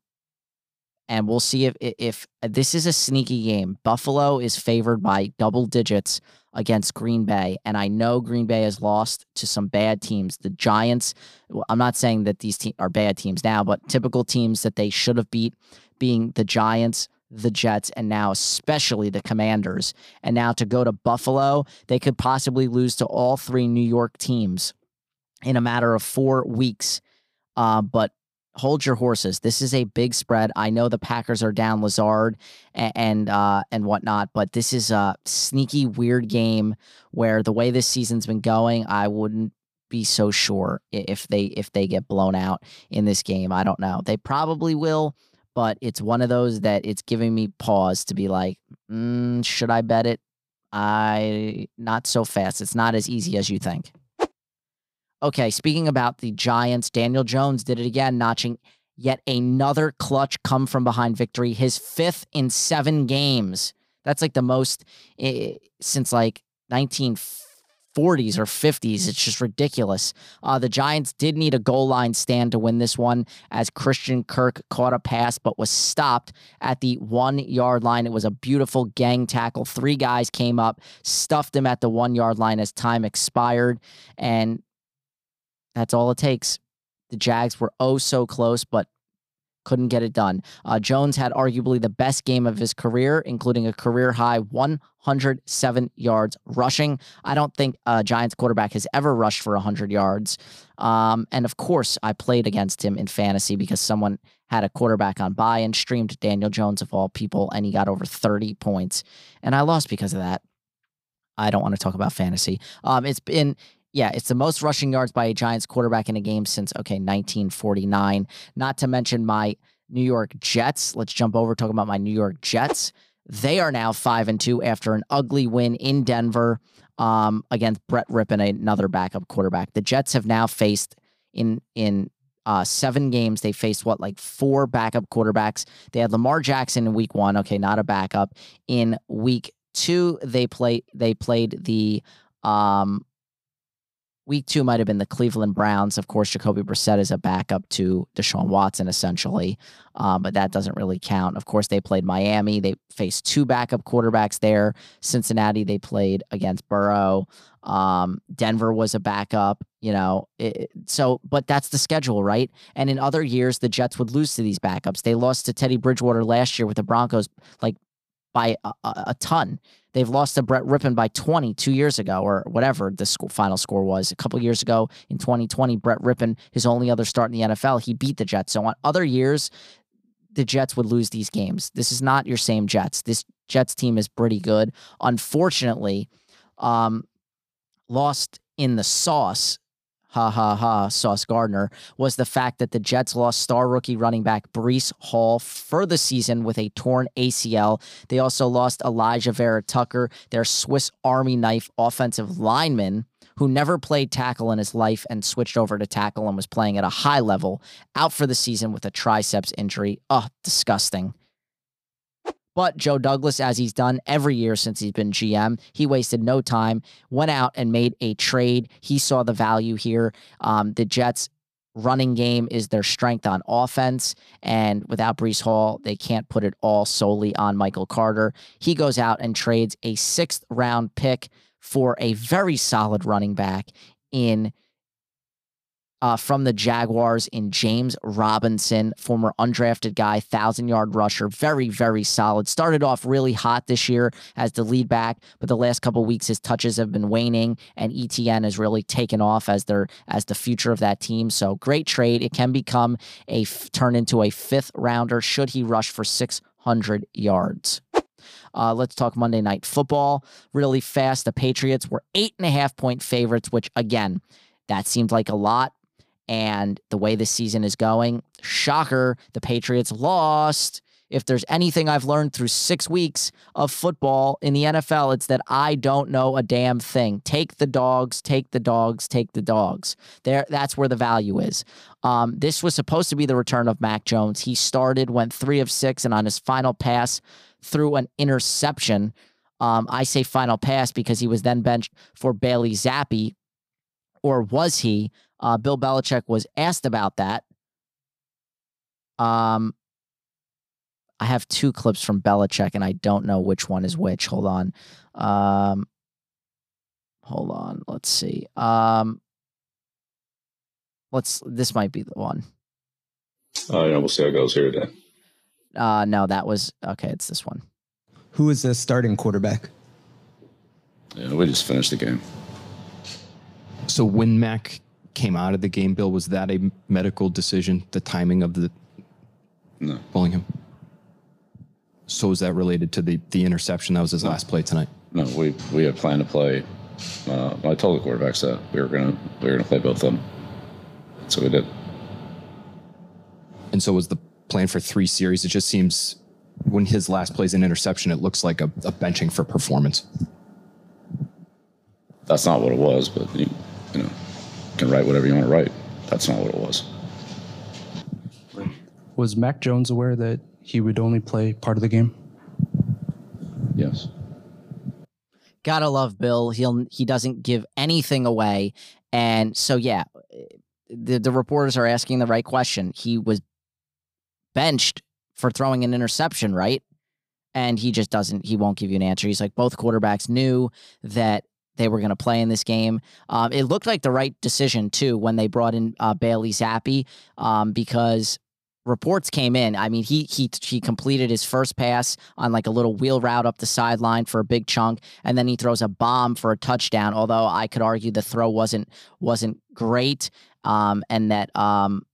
and we'll see if if this is a sneaky game. Buffalo is favored by double digits against Green Bay, and I know Green Bay has lost to some bad teams. The Giants. I'm not saying that these te- are bad teams now, but typical teams that they should have beat, being the Giants, the Jets, and now especially the Commanders. And now to go to Buffalo, they could possibly lose to all three New York teams in a matter of four weeks. Uh, but hold your horses. This is a big spread. I know the Packers are down Lazard and and, uh, and whatnot, but this is a sneaky, weird game where the way this season's been going, I wouldn't be so sure if they if they get blown out in this game. I don't know. They probably will, but it's one of those that it's giving me pause to be like, mm, should I bet it? I not so fast. It's not as easy as you think. Okay, speaking about the Giants, Daniel Jones did it again, notching yet another clutch come from behind victory, his fifth in seven games. That's like the most eh, since like 1940s or 50s. It's just ridiculous. Uh, the Giants did need a goal line stand to win this one as Christian Kirk caught a pass but was stopped at the one yard line. It was a beautiful gang tackle. Three guys came up, stuffed him at the one yard line as time expired. And that's all it takes. The Jags were oh so close, but couldn't get it done. Uh, Jones had arguably the best game of his career, including a career high 107 yards rushing. I don't think a Giants quarterback has ever rushed for 100 yards. Um, and of course, I played against him in fantasy because someone had a quarterback on bye and streamed Daniel Jones of all people, and he got over 30 points. And I lost because of that. I don't want to talk about fantasy. Um, it's been yeah, it's the most rushing yards by a Giants quarterback in a game since, okay, 1949. Not to mention my New York Jets. Let's jump over, talk about my New York Jets. They are now 5 and 2 after an ugly win in Denver um, against Brett Rypien, another backup quarterback. The Jets have now faced in in uh, seven games. They faced what like four backup quarterbacks. They had Lamar Jackson in week one. Okay, not a backup. In week two, they play they played the um Week two might have been the Cleveland Browns. Of course, Jacoby Brissett is a backup to Deshaun Watson, essentially, um, but that doesn't really count. Of course, they played Miami. They faced two backup quarterbacks there. Cincinnati, they played against Burrow. Um, Denver was a backup, you know. It, so, but that's the schedule, right? And in other years, the Jets would lose to these backups. They lost to Teddy Bridgewater last year with the Broncos, like by a, a, ton. They've lost to Brett Rypien by 20 two years ago, or whatever the final score was. A couple years ago in 2020, Brett Rypien, his only other start in the NFL, he beat the Jets. So on other years, the Jets would lose these games. This is not your same Jets. This Jets team is pretty good. Unfortunately, um, lost in the sauce ha ha ha, Sauce Gardner, was the fact that the Jets lost star rookie running back Breece Hall for the season with a torn ACL. They also lost Alijah Vera-Tucker, their Swiss Army knife offensive lineman, who never played tackle in his life and switched over to tackle and was playing at a high level, out for the season with a triceps injury. Oh, disgusting. But Joe Douglas, as he's done every year since he's been GM, he wasted no time, went out and made a trade. He saw the value here. Um, the Jets running game is their strength on offense. And without Breece Hall, they can't put it all solely on Michael Carter. He goes out and trades a sixth round pick for a very solid running back in uh, from the Jaguars in James Robinson, former undrafted guy, thousand yard rusher, very very solid. Started off really hot this year as the lead back, but the last couple weeks his touches have been waning, and Etienne has really taken off as their as the future of that team. So great trade. It can become a f- turn into a fifth rounder should he rush for six hundred yards. Uh, let's talk Monday Night Football really fast. The Patriots were eight and a half point favorites, which again, that seemed like a lot and the way this season is going, shocker, the Patriots lost. If there's anything I've learned through six weeks of football in the NFL, it's that I don't know a damn thing. Take the dogs, take the dogs, take the dogs. There, that's where the value is. Um, this was supposed to be the return of Mac Jones. He started, went three of six, and on his final pass, threw an interception. Um, I say final pass because he was then benched for Bailey Zappe, or was he? Uh, Bill Belichick was asked about that. Um, I have two clips from Belichick, and I don't know which one is which. Hold on. Um, hold on. Let's see. Um, let's. This might be the one. Oh yeah, we'll see how it goes here today. Uh, no, that was okay. It's this one. Who is the starting quarterback? Yeah, we just finished the game. So when Mac came out of the game, Bill, was that a medical decision? The timing of the No, pulling him. So was that related to the the interception that was his last play tonight? no, we we had planned to play. Uh, I told the quarterbacks that we were gonna we were gonna play both of them, so we did. And so was the plan for three series. It just seems when his last plays an interception, it looks like a, a benching for performance. That's not what it was, but you, you know, you can write whatever you want to write. That's not what it was. Was Mac Jones aware that he would only play part of the game? Yes. Gotta love Bill. He'll he doesn't give anything away, and so yeah, the the reporters are asking the right question. He was benched for throwing an interception, right? And he just doesn't. He won't give you an answer. He's like both quarterbacks knew that they were going to play in this game. Um, it looked like the right decision too when they brought in uh, Bailey Zappe um, because reports came in. I mean, he he he completed his first pass on like a little wheel route up the sideline for a big chunk, and then he throws a bomb for a touchdown. Although I could argue the throw wasn't wasn't great, um, and that um,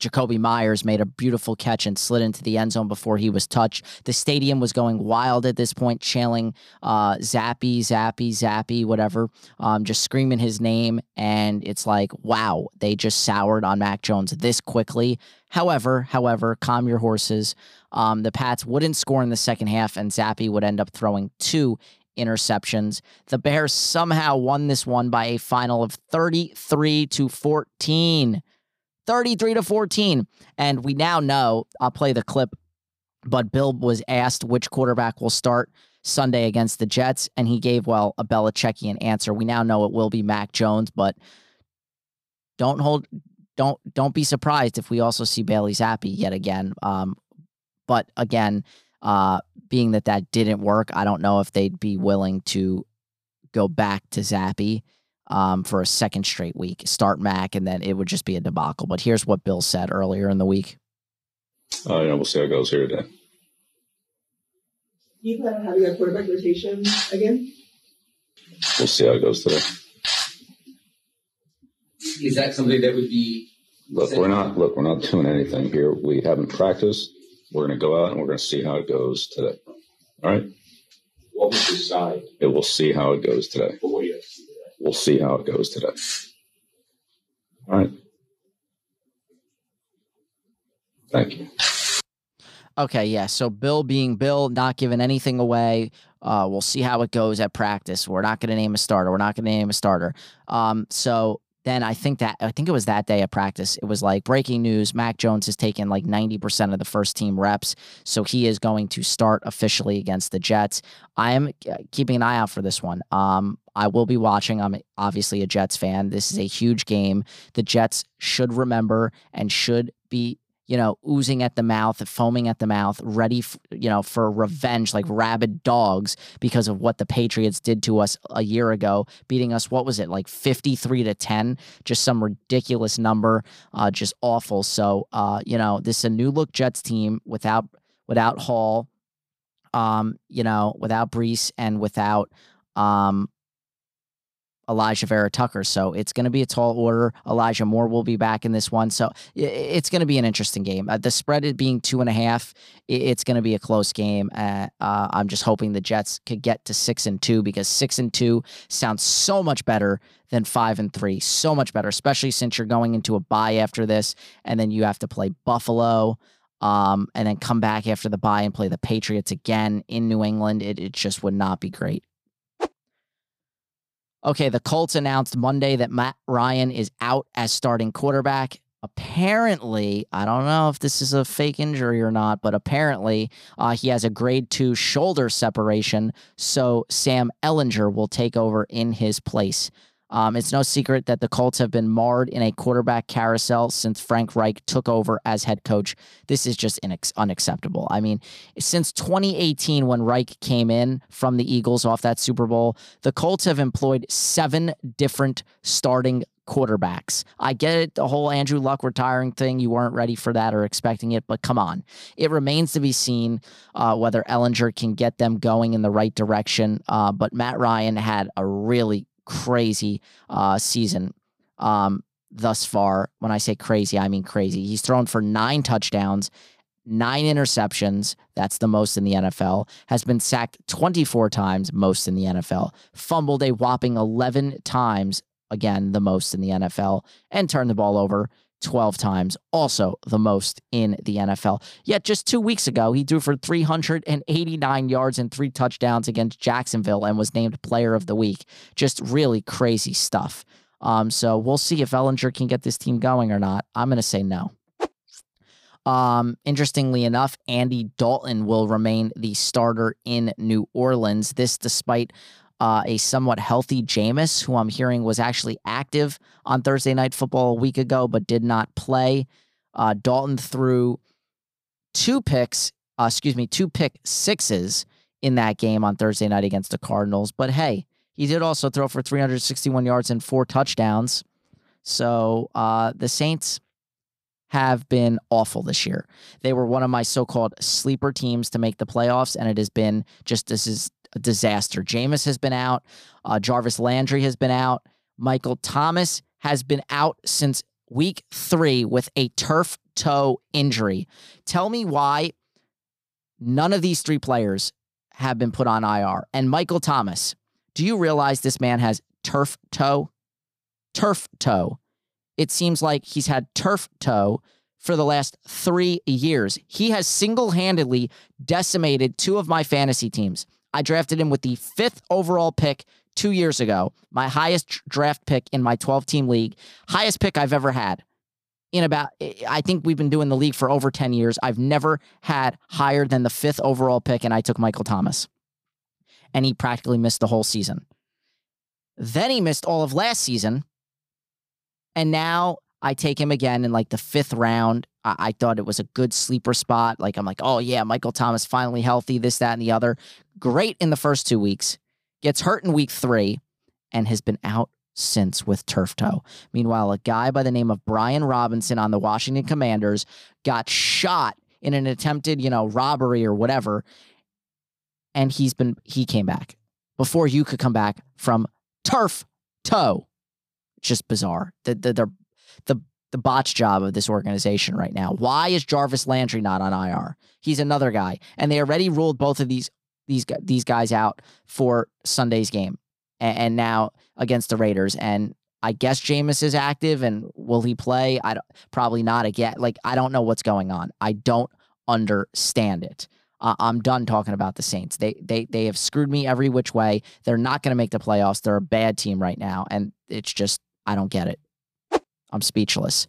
Jakobi Meyers made a beautiful catch and slid into the end zone before he was touched. The stadium was going wild at this point, chanting uh, Zappe, Zappy, Zappe, whatever, um, just screaming his name. And it's like, wow, they just soured on Mac Jones this quickly. However, however, calm your horses. Um, the Pats wouldn't score in the second half, and Zappe would end up throwing two interceptions. The Bears somehow won this one by a final of 33 to 14. 33 to 14. And we now know, I'll play the clip, but Bill was asked which quarterback will start Sunday against the Jets, and he gave, well, a Belichickian answer. We now know it will be Mac Jones, but don't hold don't don't be surprised if we also see Bailey Zappe yet again. Um, but again, uh, being that that didn't work, I don't know if they'd be willing to go back to Zappe um, for a second straight week, start Mac, and then it would just be a debacle. But here's what Bill said earlier in the week. Oh yeah, we'll see how it goes here today. You plan on having a quarterback rotation again? We'll see how it goes today. Is that something that would be Look, we're not look, we're not doing anything here. We haven't practiced. We're going to go out and we're going to see how it goes today. All right. what was decide? It will see how it goes today. We'll see how it goes today. All right. Thank you. Okay, yeah. So Bill being Bill, not giving anything away. Uh, we'll see how it goes at practice. We're not going to name a starter. We're not going to name a starter. Um, so then I think that I think it was that day of practice. It was like breaking news: Mac Jones has taken like ninety percent of the first team reps, so he is going to start officially against the Jets. I am uh, keeping an eye out for this one. Um, I will be watching. I'm obviously a Jets fan. This is a huge game. The Jets should remember and should be you know, oozing at the mouth, foaming at the mouth, ready, f- you know, for revenge like rabid dogs because of what the Patriots did to us a year ago, beating us. What was it like, fifty-three to ten? Just some ridiculous number, uh, just awful. So, uh, you know, this is a new look Jets team without without Hall, um, you know, without Breece and without um Alijah Vera Tucker. So it's going to be a tall order. Elijah Moore will be back in this one. So it's going to be an interesting game. Uh, the spread it being two and a half, it's going to be a close game. Uh, uh, I'm just hoping the Jets could get to six and two because six and two sounds so much better than five and three. So much better, especially since you're going into a bye after this, and then you have to play Buffalo. Um, and then come back after the bye and play the Patriots again in New England. It, it just would not be great. Okay, the Colts announced Monday that Matt Ryan is out as starting quarterback. Apparently, I don't know if this is a fake injury or not, but apparently uh, he has a grade two shoulder separation. So Sam Ehlinger will take over in his place. Um, it's no secret that the Colts have been marred in a quarterback carousel since Frank Reich took over as head coach. This is just inex- unacceptable. I mean, since 2018, when Reich came in from the Eagles off that Super Bowl, the Colts have employed seven different starting quarterbacks. I get it, the whole Andrew Luck retiring thing. You weren't ready for that or expecting it, but come on. It remains to be seen uh, whether Ehlinger can get them going in the right direction. Uh, but Matt Ryan had a really crazy uh, season um, thus far. When I say crazy, I mean crazy. He's thrown for nine touchdowns, nine interceptions. That's the most in the NFL. Has been sacked 24 times, most in the NFL. Fumbled a whopping 11 times, again, the most in the NFL, and turned the ball over 12 times, also the most in the NFL. Yet just two weeks ago, he threw for 389 yards and three touchdowns against Jacksonville and was named player of the week. Just really crazy stuff. Um, so we'll see if Ehlinger can get this team going or not. I'm going to say no. Um, interestingly enough, Andy Dalton will remain the starter in New Orleans. This despite uh, a somewhat healthy Jameis, who I'm hearing was actually active on Thursday Night Football a week ago, but did not play. Uh, Dalton threw two picks, uh, excuse me, two pick sixes in that game on Thursday night against the Cardinals. But hey, he did also throw for 361 yards and four touchdowns. So uh, the Saints have been awful this year. They were one of my so-called sleeper teams to make the playoffs, and it has been just this is a disaster. Jameis has been out. Uh, Jarvis Landry has been out. Michael Thomas has been out since week three with a turf toe injury. Tell me why none of these three players have been put on IR. And Michael Thomas, do you realize this man has turf toe? Turf toe. It seems like he's had turf toe for the last three years. He has single handedly decimated two of my fantasy teams. I drafted him with the fifth overall pick two years ago, my highest draft pick in my 12 team league, highest pick I've ever had. In about, I think we've been doing the league for over 10 years. I've never had higher than the fifth overall pick, and I took Michael Thomas. And he practically missed the whole season. Then he missed all of last season. And now I take him again in like the fifth round. I, I thought it was a good sleeper spot. Like, I'm like, oh, yeah, Michael Thomas finally healthy, this, that, and the other. Great in the first two weeks, gets hurt in week three, and has been out since with turf toe. Meanwhile, a guy by the name of Brian Robinson on the Washington Commanders got shot in an attempted, you know, robbery or whatever. And he's been, he came back before you could come back from turf toe. Just bizarre. The, the, the, the, the botch job of this organization right now. Why is Jarvis Landry not on IR? He's another guy. And they already ruled both of these these these guys out for Sunday's game, and, and now against the Raiders. And I guess Jameis is active, and will he play? I probably not again. Like I don't know what's going on. I don't understand it. Uh, I'm done talking about the Saints. They they they have screwed me every which way. They're not going to make the playoffs. They're a bad team right now, and it's just I don't get it. I'm speechless.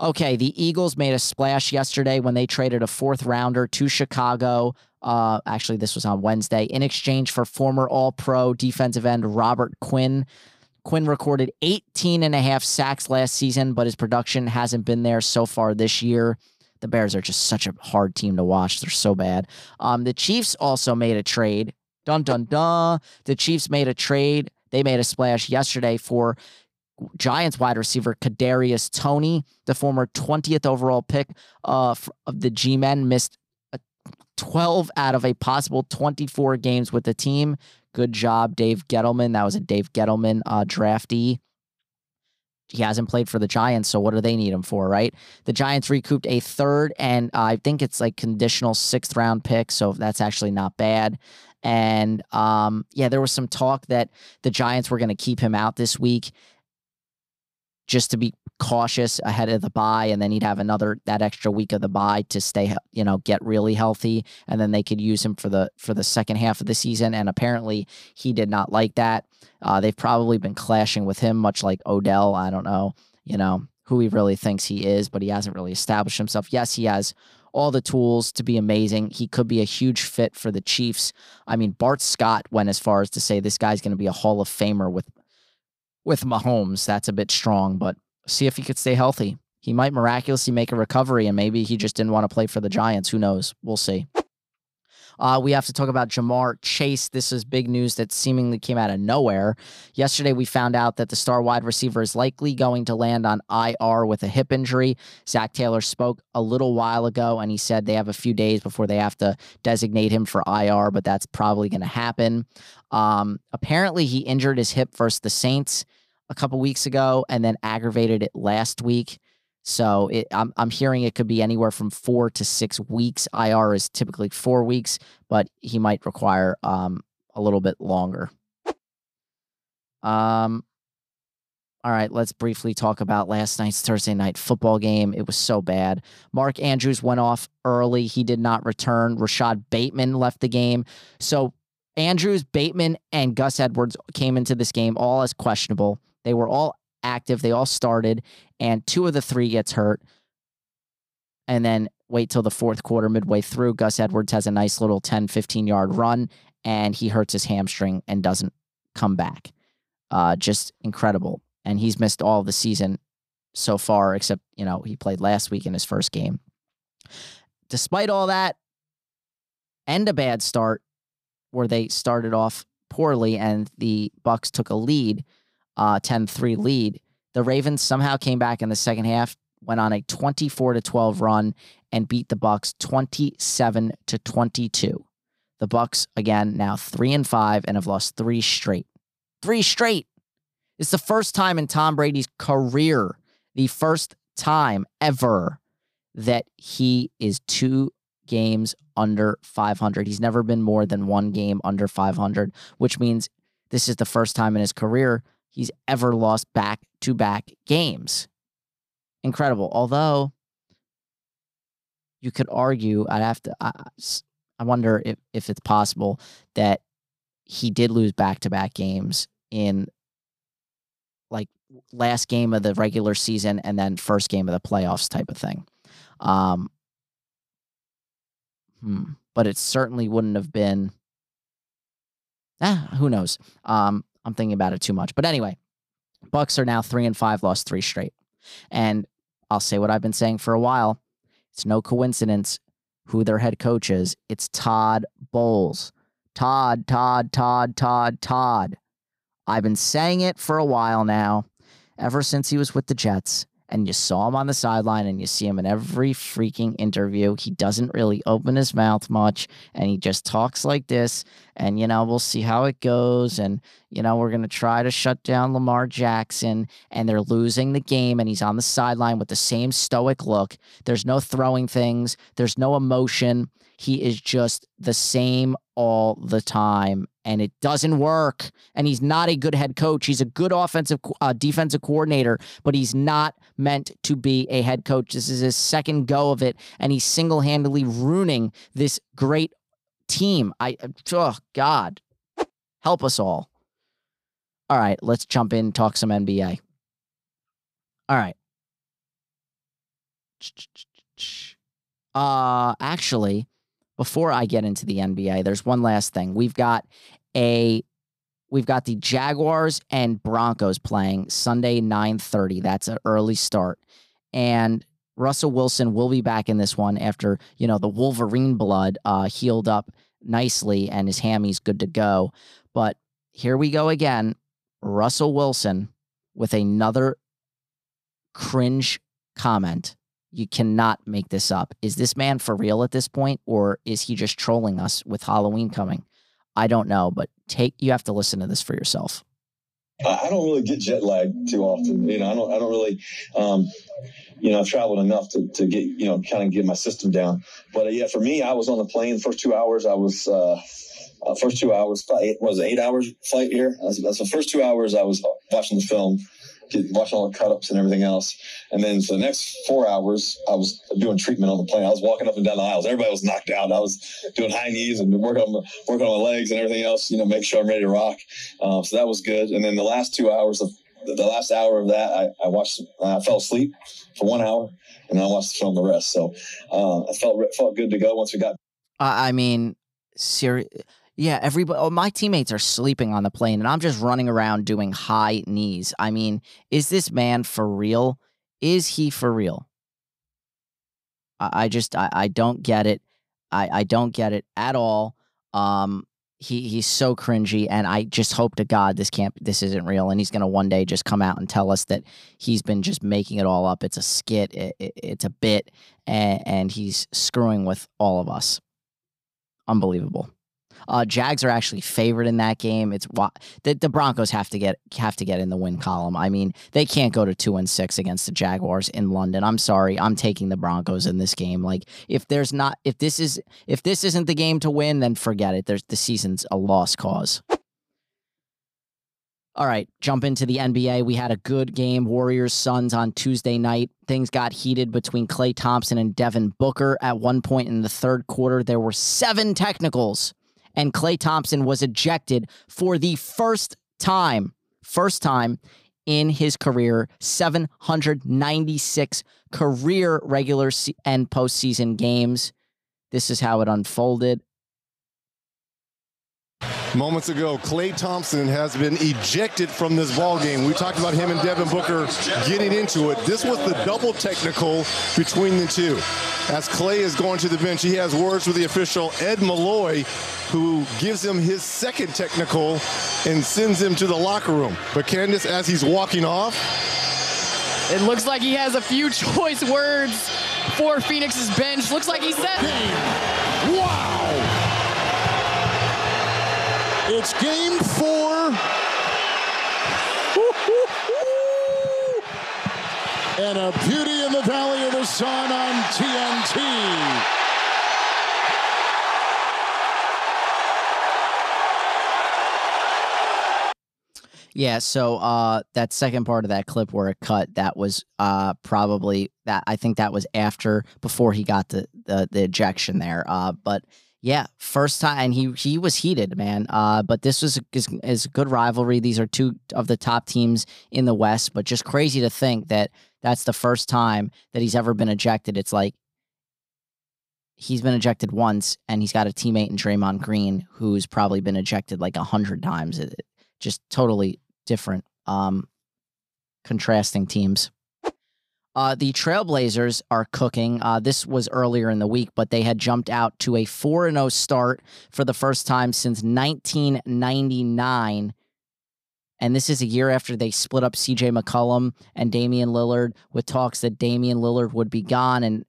Okay, the Eagles made a splash yesterday when they traded a fourth rounder to Chicago. Uh, actually, this was on Wednesday in exchange for former All Pro defensive end Robert Quinn. Quinn recorded 18 and a half sacks last season, but his production hasn't been there so far this year. The Bears are just such a hard team to watch. They're so bad. Um, the Chiefs also made a trade. Dun dun dun. The Chiefs made a trade. They made a splash yesterday for Giants wide receiver Kadarius Toney, the former 20th overall pick uh, of the G-men, missed 12 out of a possible 24 games with the team. Good job, Dave Gettleman. That was a Dave Gettleman uh, draftee. He hasn't played for the Giants, so what do they need him for, right? The Giants recouped a third, and uh, I think it's like conditional sixth round pick, so that's actually not bad. And um, yeah, there was some talk that the Giants were going to keep him out this week just to be cautious ahead of the bye, and then he'd have another that extra week of the bye to stay you know get really healthy and then they could use him for the for the second half of the season and apparently he did not like that. Uh, they've probably been clashing with him much like odell i don't know you know who he really thinks he is but he hasn't really established himself. Yes he has all the tools to be amazing. He could be a huge fit for the chiefs. I mean bart scott went as far as to say this guy's going to be a hall of famer with with Mahomes. That's a bit strong, but see if he could stay healthy. He might miraculously make a recovery, and maybe he just didn't want to play for the Giants. Who knows? We'll see. Uh, we have to talk about Ja'Marr Chase. This is big news that seemingly came out of nowhere. Yesterday, we found out that the star wide receiver is likely going to land on IR with a hip injury. Zac Taylor spoke a little while ago, and he said they have a few days before they have to designate him for IR, but that's probably going to happen. Um, apparently, he injured his hip versus the Saints a couple weeks ago and then aggravated it last week. So it, I'm I'm hearing it could be anywhere from four to six weeks. IR is typically four weeks, but he might require um a little bit longer. Um. All right, let's briefly talk about last night's Thursday night football game. It was so bad. Mark Andrews went off early. He did not return. Rashod Bateman left the game. So Andrews, Bateman, and Gus Edwards came into this game all as questionable. They were all active. They all started, and two of the three gets hurt. And then wait till the fourth quarter, midway through, Gus Edwards has a nice little 10, 15 yard run, and he hurts his hamstring and doesn't come back. Uh, just incredible. And he's missed all the season so far, except, you know, he played last week in his first game. Despite all that, and a bad start where they started off poorly and the Bucs took a lead uh, 10-3 lead. The Ravens somehow came back in the second half, went on a 24 to 12 run and beat the Bucs 27 to 22. The Bucs again now 3 and 5 and have lost 3 straight. 3 straight. It's the first time in Tom Brady's career, the first time ever that he is 2 games under 500. He's never been more than one game under 500, which means this is the first time in his career he's ever lost back to back games. Incredible. Although you could argue, I'd have to, I, I wonder if, if it's possible that he did lose back to back games in like last game of the regular season and then first game of the playoffs type of thing. Um, hmm, but it certainly wouldn't have been. Ah, who knows? Um, I'm thinking about it too much. But anyway, Bucs are now three and five, lost three straight. And I'll say what I've been saying for a while. It's no coincidence who their head coach is. It's Todd Bowles. Todd, Todd, Todd, Todd, Todd. I've been saying it for a while now, ever since he was with the Jets and you saw him on the sideline and you see him in every freaking interview. He doesn't really open his mouth much and he just talks like this. And, you know, we'll see how it goes. And, you know, we're going to try to shut down Lamar Jackson and they're losing the game. And he's on the sideline with the same stoic look. There's no throwing things, there's no emotion. He is just the same all the time and it doesn't work. And he's not a good head coach. He's a good offensive, uh, defensive coordinator, but he's not meant to be a head coach. This is his second go of it, and he's single handedly ruining this great team. I, oh God, help us all. All right, let's jump in talk some NBA. All right. Uh actually, before I get into the NBA, there's one last thing. We've got a we've got the Jaguars and Broncos playing Sunday 9:30. That's an early start. And Russell Wilson will be back in this one after, you know, the Wolverine blood uh healed up nicely and his hammy's good to go. But here we go again. Russell Wilson with another cringe comment. You cannot make this up. Is this man for real at this point, or is he just trolling us with Halloween coming? I don't know, but take you have to listen to this for yourself. I don't really get jet lagged too often. You know, I don't. I don't really. Um, you know, I've traveled enough to, to get you know kind of get my system down. But uh, yeah, for me, I was on the plane the first two hours. I was uh, uh, first two hours. Eight, was it eight hours flight here? That's the first two hours. I was watching the film watching all the cut ups and everything else. And then for the next four hours, I was doing treatment on the plane. I was walking up and down the aisles. Everybody was knocked out. I was doing high knees and working on, working on my legs and everything else, you know, make sure I'm ready to rock. Uh, so that was good. And then the last two hours of the last hour of that, I, I watched, I fell asleep for one hour and then I watched the film the rest. So uh, I felt, felt good to go once we got. I mean, serious yeah, everybody. Oh, my teammates are sleeping on the plane, and I'm just running around doing high knees. I mean, is this man for real? Is he for real? I, I just, I, I don't get it. I, I don't get it at all. Um, he he's so cringy, and I just hope to God this can't, this isn't real, and he's gonna one day just come out and tell us that he's been just making it all up. It's a skit, it, it, it's a bit, and, and he's screwing with all of us. Unbelievable. Uh, Jags are actually favored in that game. It's the, the Broncos have to get have to get in the win column. I mean, they can't go to two and six against the Jaguars in London. I'm sorry, I'm taking the Broncos in this game. Like if there's not if this is if this isn't the game to win, then forget it. There's the season's a lost cause. All right, jump into the NBA. We had a good game, Warriors Suns on Tuesday night. Things got heated between Klay Thompson and Devin Booker. At one point in the third quarter, there were seven technicals and Klay Thompson was ejected for the first time, first time in his career, 796 career regular and postseason games. This is how it unfolded. Moments ago, Klay Thompson has been ejected from this ball game. We talked about him and Devin Booker getting into it. This was the double technical between the two. As Klay is going to the bench, he has words with the official Ed Malloy, who gives him his second technical and sends him to the locker room. But Candace, as he's walking off, it looks like he has a few choice words for Phoenix's bench. Looks like he said, It's game four. and a beauty in the Valley of the Sun on TNT. Yeah, so uh that second part of that clip where it cut, that was uh probably that I think that was after before he got the the, the ejection there. Uh but yeah, first time, and he he was heated, man. Uh, but this was is, is good rivalry. These are two of the top teams in the West. But just crazy to think that that's the first time that he's ever been ejected. It's like he's been ejected once, and he's got a teammate in Draymond Green who's probably been ejected like a hundred times. It, just totally different, um, contrasting teams. Uh, the Trailblazers are cooking. Uh, this was earlier in the week, but they had jumped out to a 4 0 start for the first time since 1999. And this is a year after they split up CJ McCollum and Damian Lillard with talks that Damian Lillard would be gone. And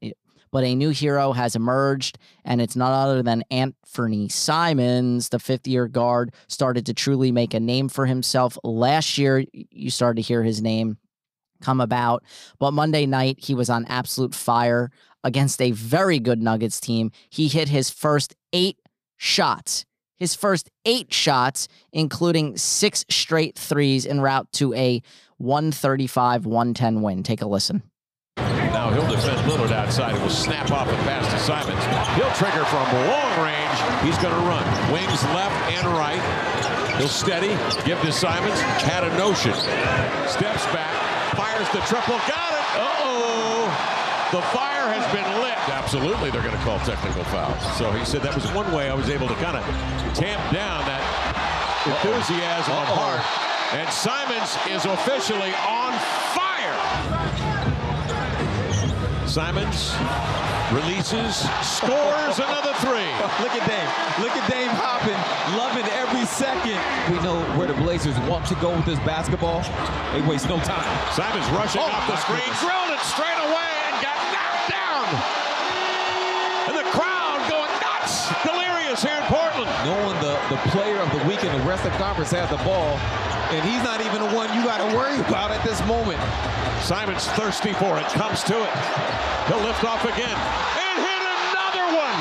but a new hero has emerged, and it's none other than Anfernee Simons, the fifth year guard, started to truly make a name for himself. Last year, you started to hear his name come about. But Monday night, he was on absolute fire against a very good Nuggets team. He hit his first eight shots, his first eight shots, including six straight threes en route to a 135 110 win. Take a listen. Now he'll defend Lillard outside. He will snap off a pass to Simons. He'll trigger from long range. He's going to run. Wings left and right. He'll steady. Give to Simons. Had a notion. Steps back Fires the triple. Got it. Uh-oh. The fire has been lit. Absolutely, they're going to call technical fouls. So he said that was one way I was able to kind of tamp down that enthusiasm of Hart. And Simons is officially on fire. Simons releases, scores another three. Look at Dame. Look at Dame hopping, loving every second. We know where the Blazers want to go with this basketball. They waste no time. Simons rushing Oh, off the screen, goodness. drilled it straight away and got knocked down. And the crowd going nuts. Delirious here in Portland. Knowing the, the player of the week in the Western Conference has the ball, and he's not even the one you got to worry about at this moment. Simons thirsty for it, comes to it. He'll lift off again and hit another one.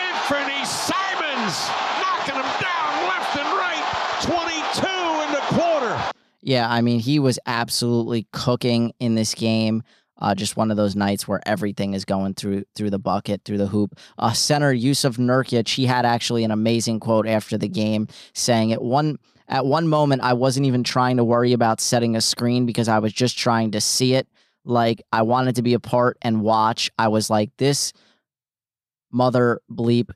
Anfernee Simons knocking him down left and right. 22 in the quarter. Yeah, I mean, he was absolutely cooking in this game. Uh, just one of those nights where everything is going through through the bucket, through the hoop. Uh, center Yusuf Nurkic, he had actually an amazing quote after the game, saying at one at one moment I wasn't even trying to worry about setting a screen because I was just trying to see it. Like I wanted to be a part and watch. I was like, this mother bleep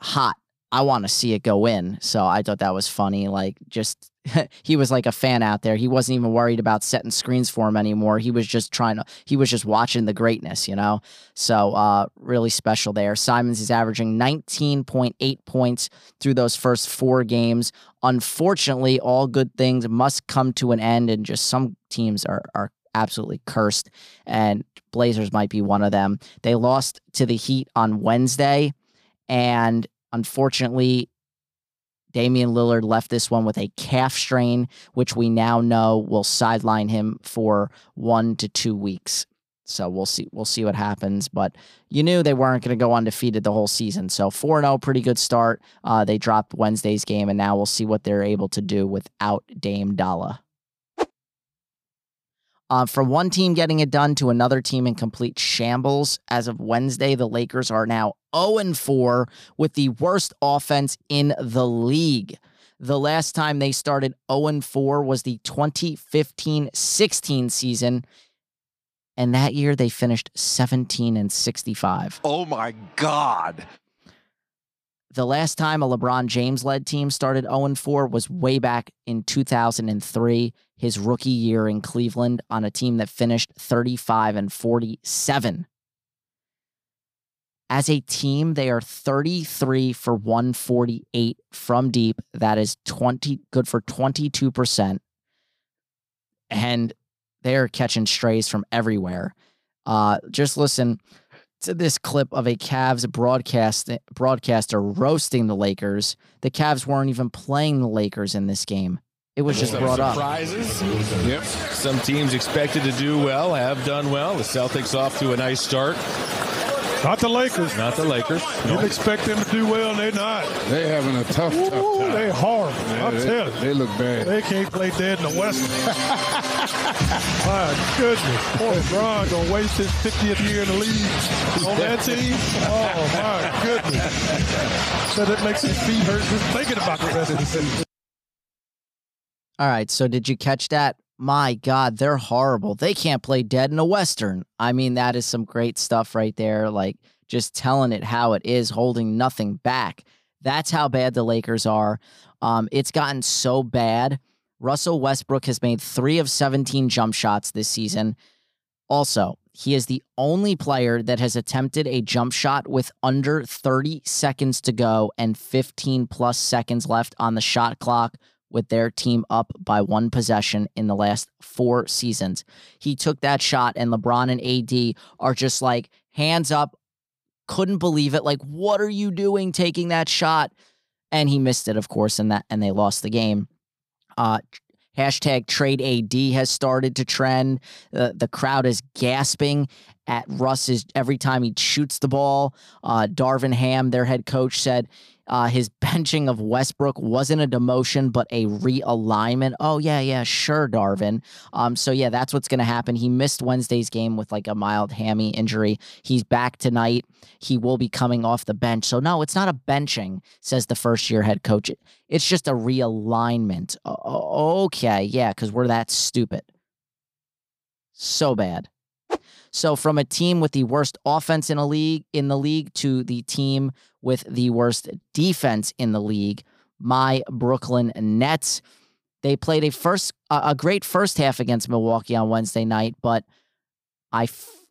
hot. I want to see it go in. So I thought that was funny. Like just he was like a fan out there. He wasn't even worried about setting screens for him anymore. He was just trying to he was just watching the greatness, you know? So uh really special there. Simons is averaging 19.8 points through those first four games. Unfortunately, all good things must come to an end and just some teams are are absolutely cursed and Blazers might be one of them. They lost to the Heat on Wednesday and unfortunately Damian Lillard left this one with a calf strain, which we now know will sideline him for one to two weeks. So we'll see. We'll see what happens. But you knew they weren't going to go undefeated the whole season. So four zero, pretty good start. Uh, they dropped Wednesday's game, and now we'll see what they're able to do without Dame Dolla. Uh, from one team getting it done to another team in complete shambles. As of Wednesday, the Lakers are now 0 4 with the worst offense in the league. The last time they started 0 4 was the 2015 16 season. And that year they finished 17 and 65. Oh my God. The last time a LeBron James led team started 0 4 was way back in 2003, his rookie year in Cleveland, on a team that finished 35 and 47. As a team, they are 33 for 148 from deep. That is 20 good for 22%. And they're catching strays from everywhere. Uh, just listen to this clip of a Cavs broadcast broadcaster roasting the Lakers. The Cavs weren't even playing the Lakers in this game. It was just Some brought up. surprises. Yep. Some teams expected to do well have done well. The Celtics off to a nice start. Not the Lakers. Not the Lakers. Didn't expect them to do well, and they're not. They're having a tough, tough Ooh, time. they horrible. Yeah, I'm they, telling you. they look bad. They can't play dead in the West. My goodness. Poor LeBron going to waste his 50th year in the league on that team. Oh, my goodness. Said it makes his feet hurt just thinking about the rest of the season. All right, so did you catch that? My God, they're horrible. They can't play dead in a Western. I mean, that is some great stuff right there. Like just telling it how it is, holding nothing back. That's how bad the Lakers are. Um, it's gotten so bad. Russell Westbrook has made three of 17 jump shots this season. Also, he is the only player that has attempted a jump shot with under 30 seconds to go and 15 plus seconds left on the shot clock with their team up by one possession in the last four seasons. He took that shot, and LeBron and AD are just like hands up, couldn't believe it. Like, what are you doing taking that shot? And he missed it, of course, and that and they lost the game. Uh, hashtag trade AD has started to trend. Uh, the crowd is gasping at Russ's every time he shoots the ball. Uh, Darvin Ham, their head coach, said uh, his benching of Westbrook wasn't a demotion, but a realignment. Oh, yeah, yeah, sure, Darvin. Um, so, yeah, that's what's going to happen. He missed Wednesday's game with like a mild hammy injury. He's back tonight. He will be coming off the bench. So, no, it's not a benching, says the first year head coach. It's just a realignment. Okay, yeah, because we're that stupid. So bad. So from a team with the worst offense in a league in the league to the team with the worst defense in the league, my Brooklyn Nets. They played a first a great first half against Milwaukee on Wednesday night, but I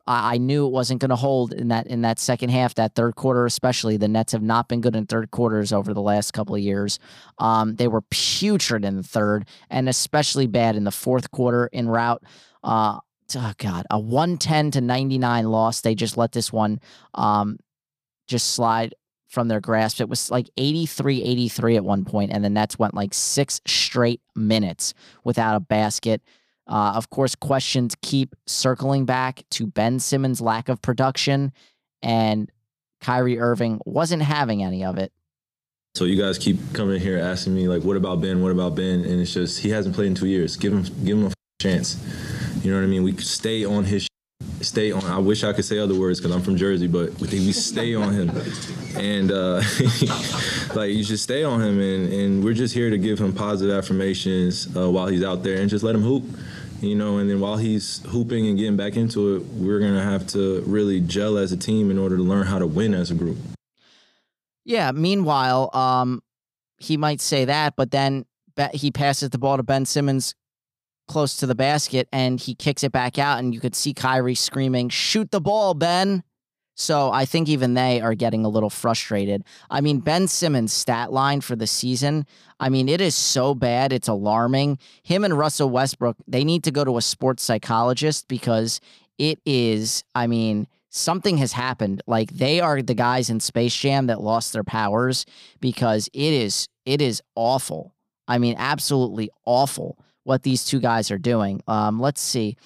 I knew it wasn't going to hold in that in that second half, that third quarter especially. The Nets have not been good in third quarters over the last couple of years. Um, they were putrid in the third, and especially bad in the fourth quarter in route. Uh, oh God, a one ten to ninety nine loss. They just let this one um, just slide from their grasp. It was like 83 83 at one point, and the Nets went like six straight minutes without a basket. Uh, of course, questions keep circling back to Ben Simmons' lack of production, and Kyrie Irving wasn't having any of it. So you guys keep coming here asking me like, "What about Ben? What about Ben?" And it's just he hasn't played in two years. Give him, give him a chance. You know what I mean? We stay on his stay on. I wish I could say other words because I'm from Jersey, but we stay on him, and uh, like you should stay on him, and, and we're just here to give him positive affirmations uh, while he's out there, and just let him hoop, you know. And then while he's hooping and getting back into it, we're gonna have to really gel as a team in order to learn how to win as a group. Yeah. Meanwhile, um, he might say that, but then he passes the ball to Ben Simmons close to the basket and he kicks it back out and you could see Kyrie screaming, "Shoot the ball, Ben." So I think even they are getting a little frustrated. I mean, Ben Simmons' stat line for the season, I mean, it is so bad, it's alarming. Him and Russell Westbrook, they need to go to a sports psychologist because it is, I mean, something has happened. Like they are the guys in Space Jam that lost their powers because it is it is awful. I mean, absolutely awful what these two guys are doing. Um, let's see.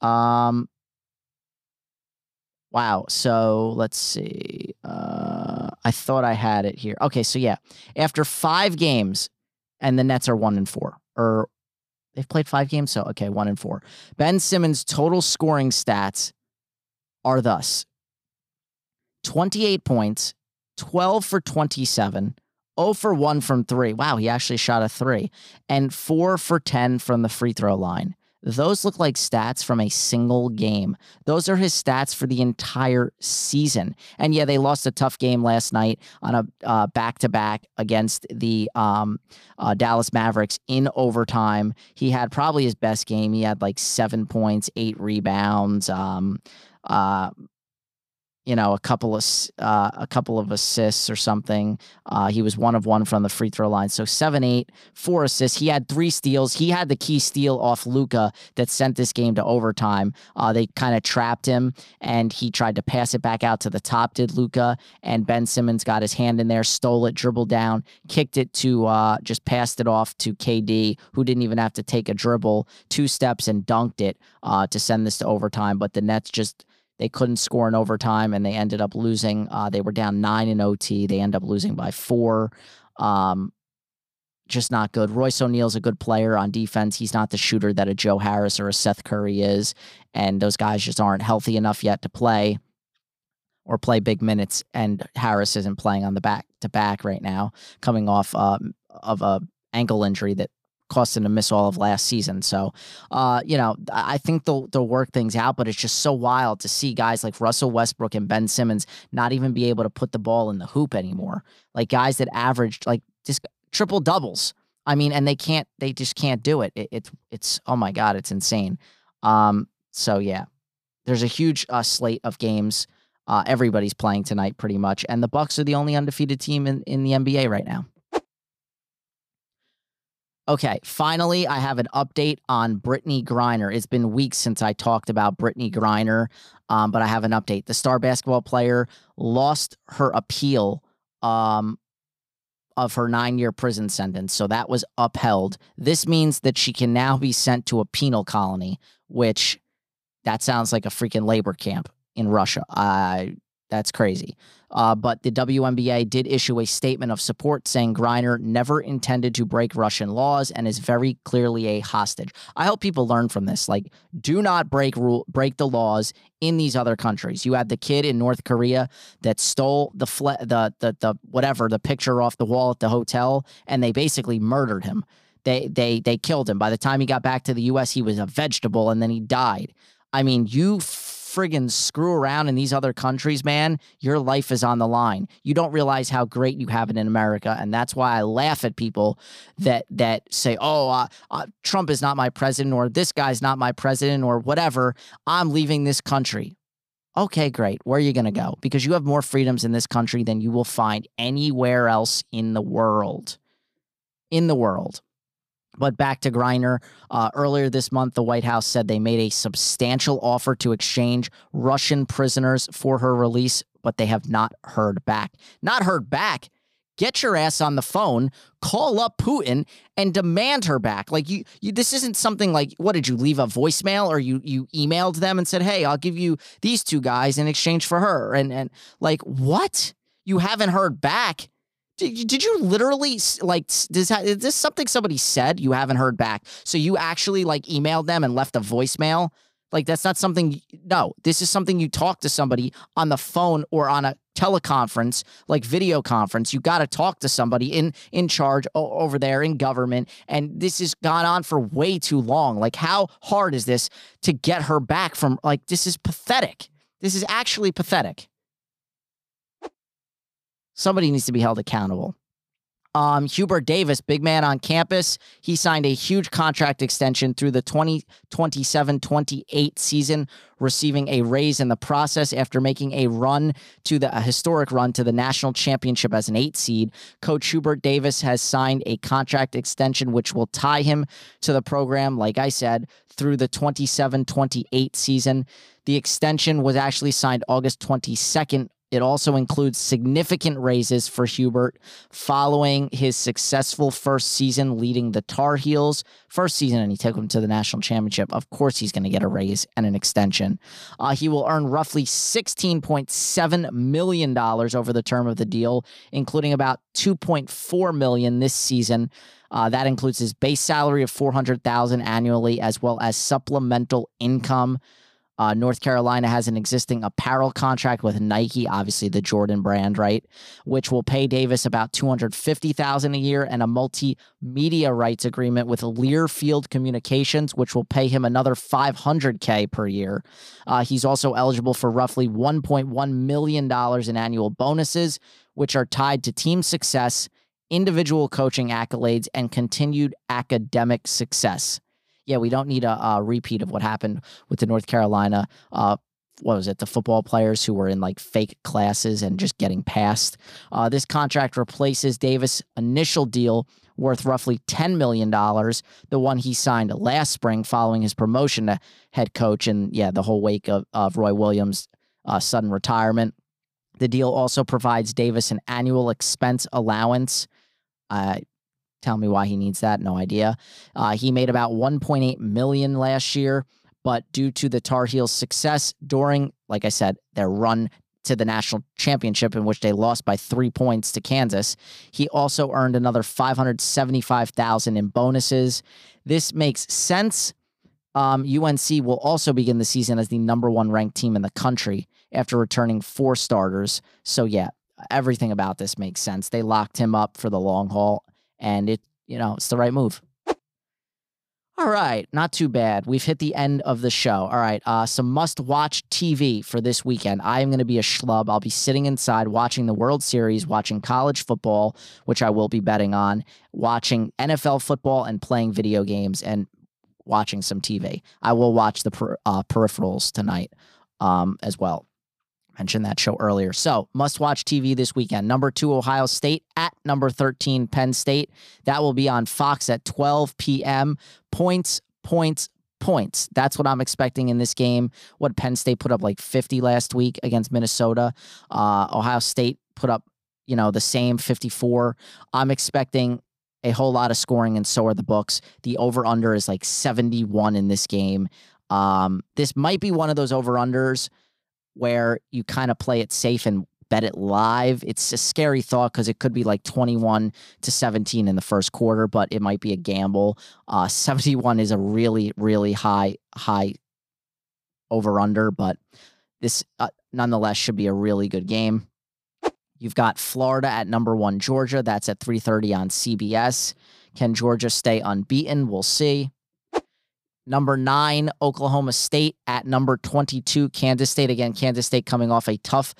Um, wow. So let's see. Uh, I thought I had it here. Okay. So yeah, after five games, and the Nets are one and four, or they've played five games. So okay, one and four. Ben Simmons' total scoring stats are thus: twenty-eight points, twelve for twenty-seven. 0 for 1 from 3. Wow, he actually shot a 3. And 4 for 10 from the free throw line. Those look like stats from a single game. Those are his stats for the entire season. And yeah, they lost a tough game last night on a back to back against the um, uh, Dallas Mavericks in overtime. He had probably his best game. He had like seven points, eight rebounds. Um, uh, you know, a couple of uh, a couple of assists or something. Uh, he was one of one from the free throw line. So seven, eight, four assists. He had three steals. He had the key steal off Luka that sent this game to overtime. Uh, they kind of trapped him, and he tried to pass it back out to the top. Did Luka and Ben Simmons got his hand in there, stole it, dribbled down, kicked it to uh, just passed it off to KD, who didn't even have to take a dribble, two steps and dunked it uh, to send this to overtime. But the Nets just they couldn't score in overtime and they ended up losing. Uh, they were down nine in OT. They end up losing by four. Um, just not good. Royce O'Neale's a good player on defense. He's not the shooter that a Joe Harris or a Seth Curry is. And those guys just aren't healthy enough yet to play or play big minutes. And Harris isn't playing on the back to back right now, coming off uh, of a ankle injury that cost him to miss all of last season. So, uh, you know, I think they'll they'll work things out, but it's just so wild to see guys like Russell Westbrook and Ben Simmons not even be able to put the ball in the hoop anymore. Like guys that averaged like just triple doubles. I mean, and they can't they just can't do it. it it's it's oh my god, it's insane. Um, so yeah, there's a huge uh, slate of games. Uh, everybody's playing tonight, pretty much, and the Bucks are the only undefeated team in, in the NBA right now. Okay, finally, I have an update on Brittney Griner. It's been weeks since I talked about Brittney Griner, um, but I have an update. The star basketball player lost her appeal um, of her nine year prison sentence, so that was upheld. This means that she can now be sent to a penal colony, which that sounds like a freaking labor camp in Russia. I that's crazy. Uh, but the WNBA did issue a statement of support saying Griner never intended to break Russian laws and is very clearly a hostage. I hope people learn from this. Like, do not break rule break the laws in these other countries. You had the kid in North Korea that stole the fle- the the the whatever the picture off the wall at the hotel, and they basically murdered him. They they they killed him. By the time he got back to the US, he was a vegetable and then he died. I mean, you friggin' screw around in these other countries, man, your life is on the line. You don't realize how great you have it in America, and that's why I laugh at people that that say, "Oh, uh, uh, Trump is not my president," or "This guy's not my president," or whatever. I'm leaving this country. Okay, great. Where are you going to go? Because you have more freedoms in this country than you will find anywhere else in the world. In the world. But back to Griner. Uh, earlier this month, the White House said they made a substantial offer to exchange Russian prisoners for her release, but they have not heard back. Not heard back. Get your ass on the phone, call up Putin, and demand her back. Like you, you this isn't something like what did you leave a voicemail or you you emailed them and said, "Hey, I'll give you these two guys in exchange for her." And and like what? You haven't heard back did, did you literally like does that, is this something somebody said you haven't heard back? So you actually like emailed them and left a voicemail? Like that's not something no, this is something you talk to somebody on the phone or on a teleconference, like video conference. You got to talk to somebody in in charge over there in government and this has gone on for way too long. Like how hard is this to get her back from like this is pathetic. This is actually pathetic somebody needs to be held accountable. Um, Hubert Davis, big man on campus, he signed a huge contract extension through the 2027 28 season, receiving a raise in the process after making a run to the historic run to the national championship as an eight seed. Coach Hubert Davis has signed a contract extension which will tie him to the program, like I said, through the 27 28 season. The extension was actually signed August 22nd it also includes significant raises for Hubert following his successful first season leading the Tar Heels. First season, and he took them to the national championship. Of course, he's going to get a raise and an extension. Uh, he will earn roughly $16.7 million over the term of the deal, including about 2.4 million this season. Uh, that includes his base salary of 400000 annually, as well as supplemental income uh, North Carolina has an existing apparel contract with Nike, obviously the Jordan brand, right? Which will pay Davis about two hundred fifty thousand a year, and a multimedia rights agreement with Learfield Communications, which will pay him another five hundred k per year. Uh, he's also eligible for roughly one point one million dollars in annual bonuses, which are tied to team success, individual coaching accolades, and continued academic success yeah, we don't need a, a repeat of what happened with the North Carolina. Uh, what was it? The football players who were in like fake classes and just getting passed. Uh, this contract replaces Davis' initial deal worth roughly $10 million, the one he signed last spring following his promotion to head coach and, yeah, the whole wake of, of Roy Williams' uh, sudden retirement. The deal also provides Davis an annual expense allowance. Uh, Tell me why he needs that. No idea. Uh, he made about 1.8 million last year, but due to the Tar Heels' success during, like I said, their run to the national championship in which they lost by three points to Kansas, he also earned another 575,000 in bonuses. This makes sense. Um, UNC will also begin the season as the number one ranked team in the country after returning four starters. So yeah, everything about this makes sense. They locked him up for the long haul and it you know it's the right move. All right, not too bad. We've hit the end of the show. All right, uh, some must-watch TV for this weekend. I am going to be a schlub. I'll be sitting inside watching the World Series, watching college football, which I will be betting on, watching NFL football, and playing video games and watching some TV. I will watch the per, uh, peripherals tonight um, as well mentioned that show earlier. So, must watch TV this weekend. Number two, Ohio State at number 13, Penn State. That will be on Fox at 12 p.m. Points, points, points. That's what I'm expecting in this game. What Penn State put up like 50 last week against Minnesota. Uh, Ohio State put up, you know, the same 54. I'm expecting a whole lot of scoring, and so are the books. The over under is like 71 in this game. Um, this might be one of those over unders where you kind of play it safe and bet it live. It's a scary thought because it could be like 21 to 17 in the first quarter, but it might be a gamble. Uh, 71 is a really, really high, high over under, but this uh, nonetheless should be a really good game. You've got Florida at number one, Georgia. That's at 3:30 on CBS. Can Georgia stay unbeaten? We'll see. Number nine, Oklahoma State at number 22, Kansas State. Again, Kansas State coming off a tough,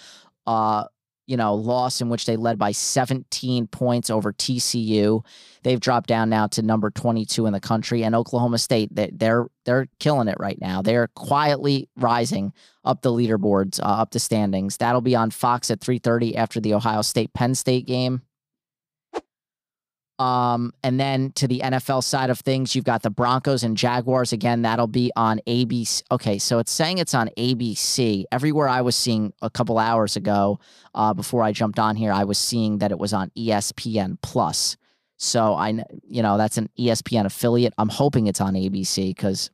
uh, you know, loss in which they led by 17 points over TCU. They've dropped down now to number 22 in the country, and Oklahoma State they, they're they're killing it right now. They're quietly rising up the leaderboards, uh, up the standings. That'll be on Fox at 3:30 after the Ohio State Penn State game. Um, and then to the NFL side of things, you've got the Broncos and Jaguars. Again, that'll be on ABC. Okay, so it's saying it's on ABC. Everywhere I was seeing a couple hours ago, uh, before I jumped on here, I was seeing that it was on ESPN Plus. So I, you know, that's an ESPN affiliate. I'm hoping it's on ABC because,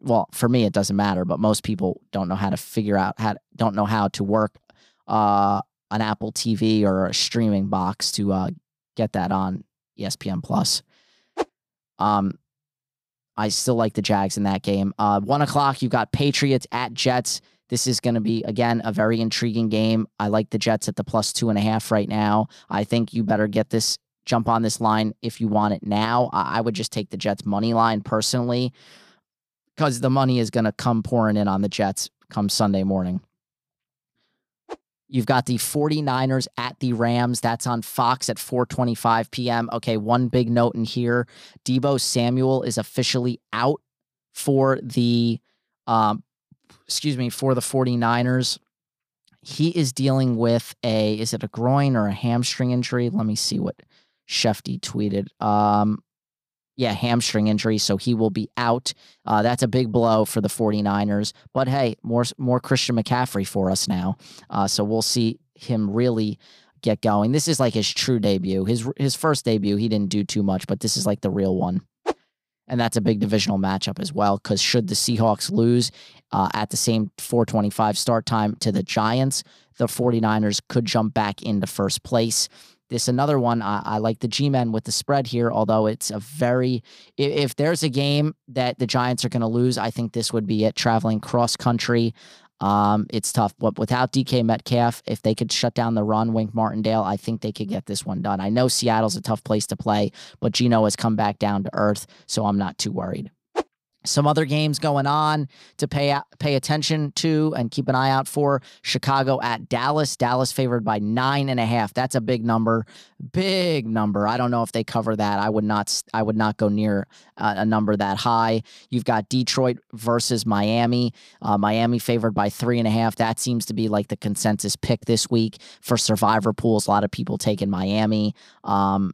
well, for me it doesn't matter, but most people don't know how to figure out how to, don't know how to work uh, an Apple TV or a streaming box to uh, get that on ESPN Plus. Um, I still like the Jags in that game. Uh, one o'clock, you've got Patriots at Jets. This is going to be again a very intriguing game. I like the Jets at the plus two and a half right now. I think you better get this jump on this line if you want it now. I, I would just take the Jets money line personally because the money is going to come pouring in on the Jets come Sunday morning. You've got the 49ers at the Rams. That's on Fox at 4:25 p.m. Okay, one big note in here. Deebo Samuel is officially out for the um excuse me, for the 49ers. He is dealing with a is it a groin or a hamstring injury? Let me see what Shefty tweeted. Um yeah, hamstring injury, so he will be out. Uh, that's a big blow for the 49ers. But hey, more more Christian McCaffrey for us now. Uh, so we'll see him really get going. This is like his true debut. His his first debut, he didn't do too much, but this is like the real one. And that's a big divisional matchup as well. Because should the Seahawks lose uh, at the same 425 start time to the Giants, the 49ers could jump back into first place. This another one. I, I like the G Men with the spread here, although it's a very. If, if there's a game that the Giants are going to lose, I think this would be it. Traveling cross country, um, it's tough. But without DK Metcalf, if they could shut down the run, Wink Martindale, I think they could get this one done. I know Seattle's a tough place to play, but Geno has come back down to earth, so I'm not too worried some other games going on to pay pay attention to and keep an eye out for. Chicago at Dallas. Dallas favored by nine and a half. That's a big number, big number. I don't know if they cover that. I would not. I would not go near uh, a number that high. You've got Detroit versus Miami. Uh, Miami favored by three and a half. That seems to be like the consensus pick this week for survivor pools. A lot of people taking Miami. Um,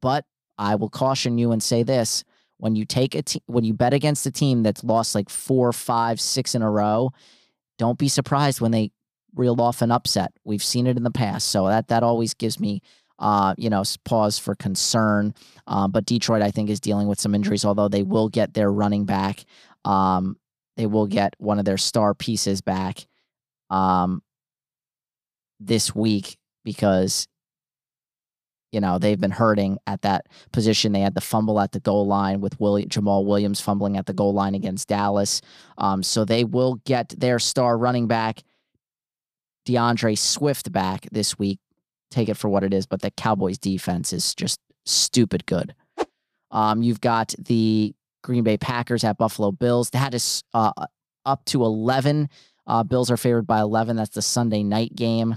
but I will caution you and say this when you take a te- when you bet against a team that's lost like four, five, six in a row, don't be surprised when they reel off an upset. We've seen it in the past, so that that always gives me. Uh, you know, pause for concern. Uh, but Detroit, I think, is dealing with some injuries, although they will get their running back. Um, they will get one of their star pieces back um, this week because you know they've been hurting at that position. They had the fumble at the goal line with William, Jamaal Williams fumbling at the goal line against Dallas. Um, so they will get their star running back D'Andre Swift back this week. Take it for what it is, but the Cowboys defense is just stupid good. Um, you've got the Green Bay Packers at Buffalo Bills. That is uh, up to 11. Uh, Bills are favored by 11. That's the Sunday night game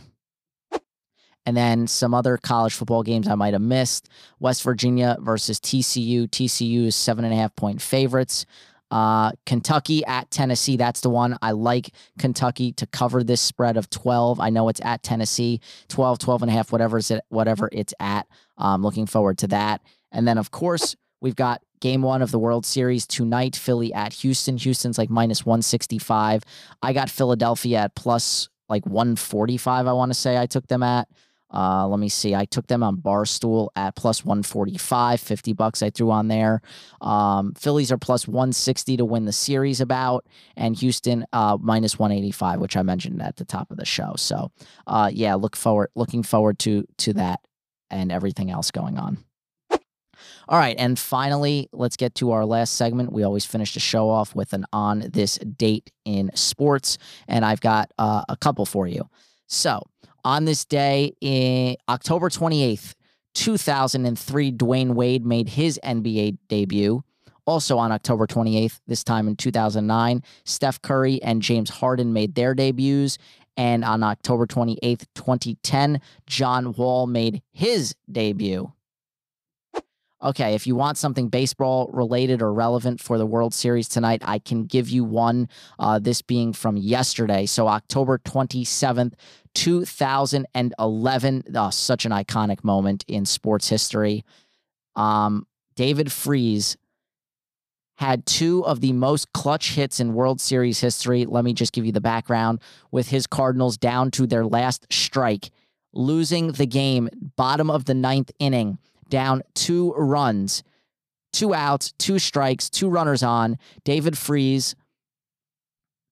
and then some other college football games I might have missed. West Virginia versus TCU. TCU is seven and a half point favorites. Uh, Kentucky at Tennessee. That's the one. I like Kentucky to cover this spread of 12. I know it's at Tennessee, 12, 12 and a half, whatever, it, whatever it's at. I'm looking forward to that. And then, of course, we've got game one of the World Series tonight. Philly at Houston. Houston's like minus 165. I got Philadelphia at plus like 145, I want to say I took them at. Uh, let me see. I took them on Barstool at plus 145, 50 bucks I threw on there. Um, Phillies are plus 160 to win the series about, and Houston uh, minus 185, which I mentioned at the top of the show. So, uh, yeah, look forward, looking forward to to that and everything else going on. All right, and finally, let's get to our last segment. We always finish the show off with an on this date in sports, and I've got uh, a couple for you. So, on this day in October 28th, 2003, Dwyane Wade made his NBA debut. Also on October 28th, this time in 2009, Steph Curry and James Harden made their debuts. And on October 28th, 2010, John Wall made his debut. Okay, if you want something baseball related or relevant for the World Series tonight, I can give you one. Uh, this being from yesterday. So, October 27th, 2011. Oh, such an iconic moment in sports history. Um, David Freese had two of the most clutch hits in World Series history. Let me just give you the background with his Cardinals down to their last strike, losing the game, bottom of the ninth inning down two runs, two outs, two strikes, two runners on. David Freese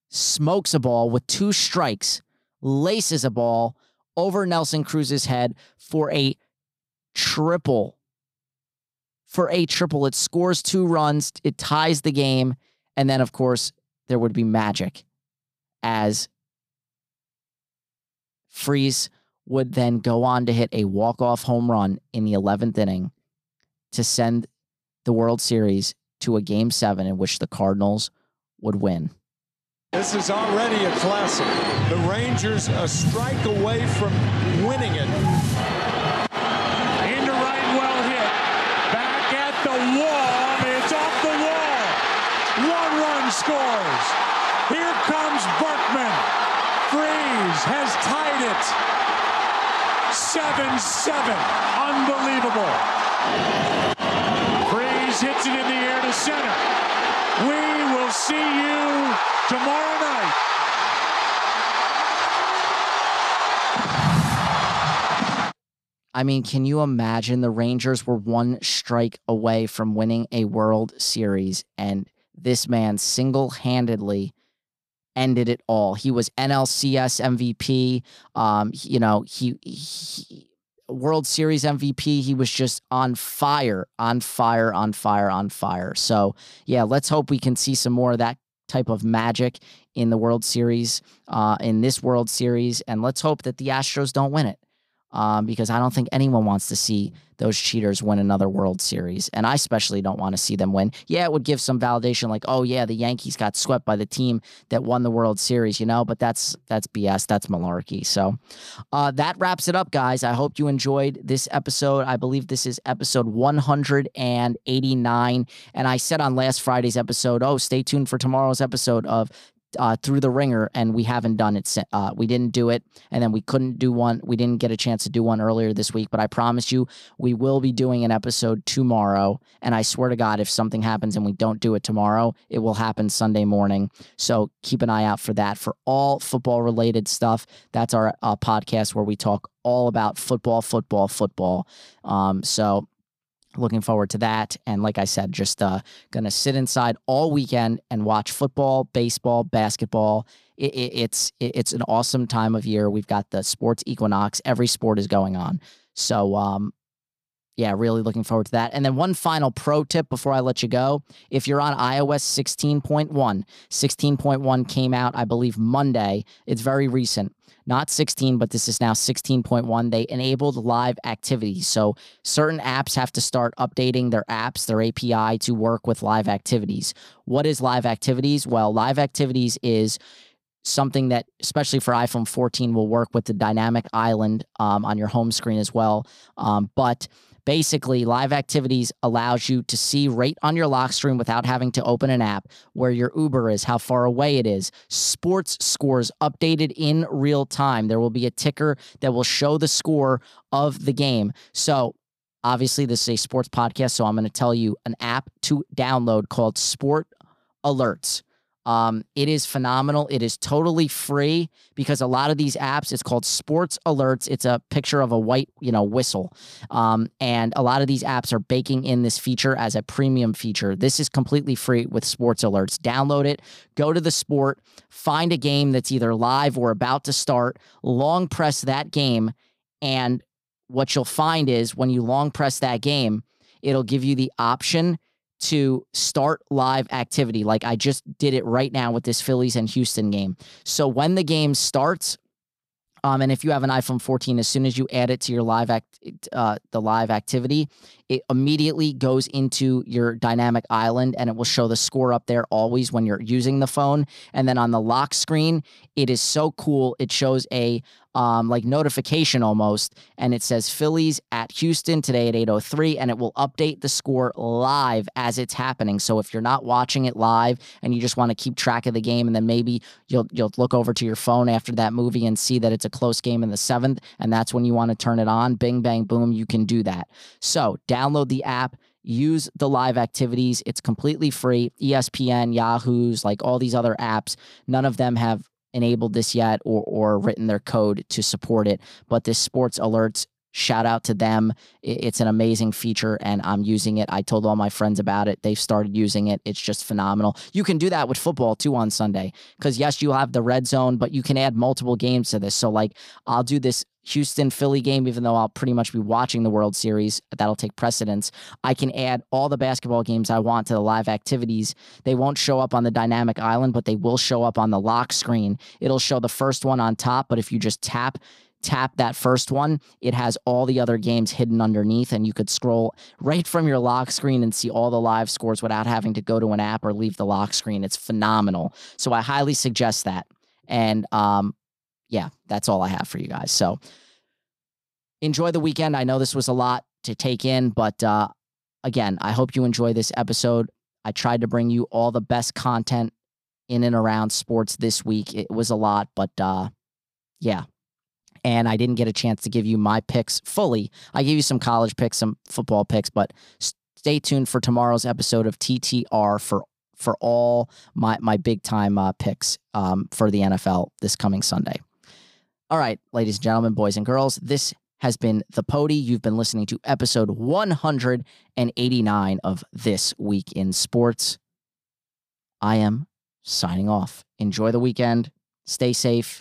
smokes a ball with two strikes, laces a ball over Nelson Cruz's head for a triple. For a triple, it scores two runs, it ties the game, and then, of course, there would be magic as Freese would then go on to hit a walk-off home run in the 11th inning to send the World Series to a game 7 in which the Cardinals would win. This is already a classic. The Rangers a strike away from winning it. Into right, well hit. Back at the wall. It's off the wall. One run scores. Here comes Berkman. Freese has tied it. 7-7. Unbelievable. Freese hits it in the air to center. We will see you tomorrow night. I mean, can you imagine the Rangers were one strike away from winning a World Series and this man single-handedly ended it all. He was NLCS MVP. Um, you know, he, he World Series MVP. He was just on fire, on fire, on fire, on fire. So, yeah, let's hope we can see some more of that type of magic in the World Series, uh, in this World Series. And let's hope that the Astros don't win it um, because I don't think anyone wants to see those cheaters win another World Series. And I especially don't want to see them win. Yeah, it would give some validation like, oh yeah, the Yankees got swept by the team that won the World Series, you know, but that's that's BS. That's malarkey. So uh, that wraps it up, guys. I hope you enjoyed this episode. I believe this is episode 189. And I said on last Friday's episode, oh, stay tuned for tomorrow's episode of uh, through the ringer, and we haven't done it. Uh, we didn't do it, and then we couldn't do one. We didn't get a chance to do one earlier this week, but I promise you, we will be doing an episode tomorrow. And I swear to God, if something happens and we don't do it tomorrow, it will happen Sunday morning. So keep an eye out for that. For all football related stuff, that's our uh, podcast where we talk all about football, football, football. Um, so looking forward to that. And like i said just uh gonna sit inside all weekend and watch football baseball basketball. It, it, it's it, it's an awesome time of year. We've got the sports equinox. Every sport is going on. So um yeah really looking forward to that and then one final pro tip before i let you go if you're on ios 16.1 16.1 came out i believe monday it's very recent not 16, but this is now 16.1. They enabled live activities. So certain apps have to start updating their apps, their API to work with live activities. What is live activities? Well, live activities is something that, especially for iPhone 14, will work with the dynamic island um, on your home screen as well. Um, but Basically, live activities allows you to see right on your lock screen without having to open an app where your Uber is, how far away it is, sports scores updated in real time. There will be a ticker that will show the score of the game. So, obviously, this is a sports podcast, so I'm going to tell you an app to download called Sport Alerts. Um, it is phenomenal. It is totally free because a lot of these apps, it's called Sports Alerts. It's a picture of a white, you know, whistle. Um, and a lot of these apps are baking in this feature as a premium feature. This is completely free with Sports Alerts. Download it, go to the sport, find a game that's either live or about to start, long press that game, and what you'll find is when you long press that game, it'll give you the option to start live activity. Like I just did it right now with this Phillies and Houston game. So when the game starts, Um, and if you have an iPhone 14, as soon as you add it to your live act, uh, the live activity, it immediately goes into your dynamic island, and it will show the score up there always when you're using the phone. And then on the lock screen, it is so cool. It shows a um, like notification almost, and it says Phillies at Houston today at 8:03, and it will update the score live as it's happening. So if you're not watching it live and you just want to keep track of the game, and then maybe you'll you'll look over to your phone after that movie and see that it's a close game in the seventh, and that's when you want to turn it on. Bing bang boom, you can do that. So download the app use the live activities. It's completely free. ESPN, Yahoo's, like all these other apps, none of them have enabled this yet or or written their code to support it. But this sports alerts, shout out to them. It's an amazing feature and I'm using it. I told all my friends about it. They've started using it. It's just phenomenal. You can do that with football too on Sunday. Because yes, you'll have the red zone, but you can add multiple games to this. So like I'll do this Houston Philly game, even though I'll pretty much be watching the World Series, that'll take precedence. I can add all the basketball games I want to the live activities. They won't show up on the dynamic island, but they will show up on the lock screen. It'll show the first one on top, but if you just tap, tap that first one, it has all the other games hidden underneath, and you could scroll right from your lock screen and see all the live scores without having to go to an app or leave the lock screen. It's phenomenal. So I highly suggest that. And um, yeah, that's all I have for you guys. So enjoy the weekend. I know this was a lot to take in, but uh, again, I hope you enjoy this episode. I tried to bring you all the best content in and around sports this week. It was a lot, but uh, yeah. And I didn't get a chance to give you my picks fully. I gave you some college picks, some football picks, but stay tuned for tomorrow's episode of TTR for for all my my big time uh, picks um, for the NFL this coming Sunday. All right, ladies and gentlemen, boys and girls, this has been the Pody. You've been listening to episode 189 of This Week in Sports. I am signing off. Enjoy the weekend. Stay safe.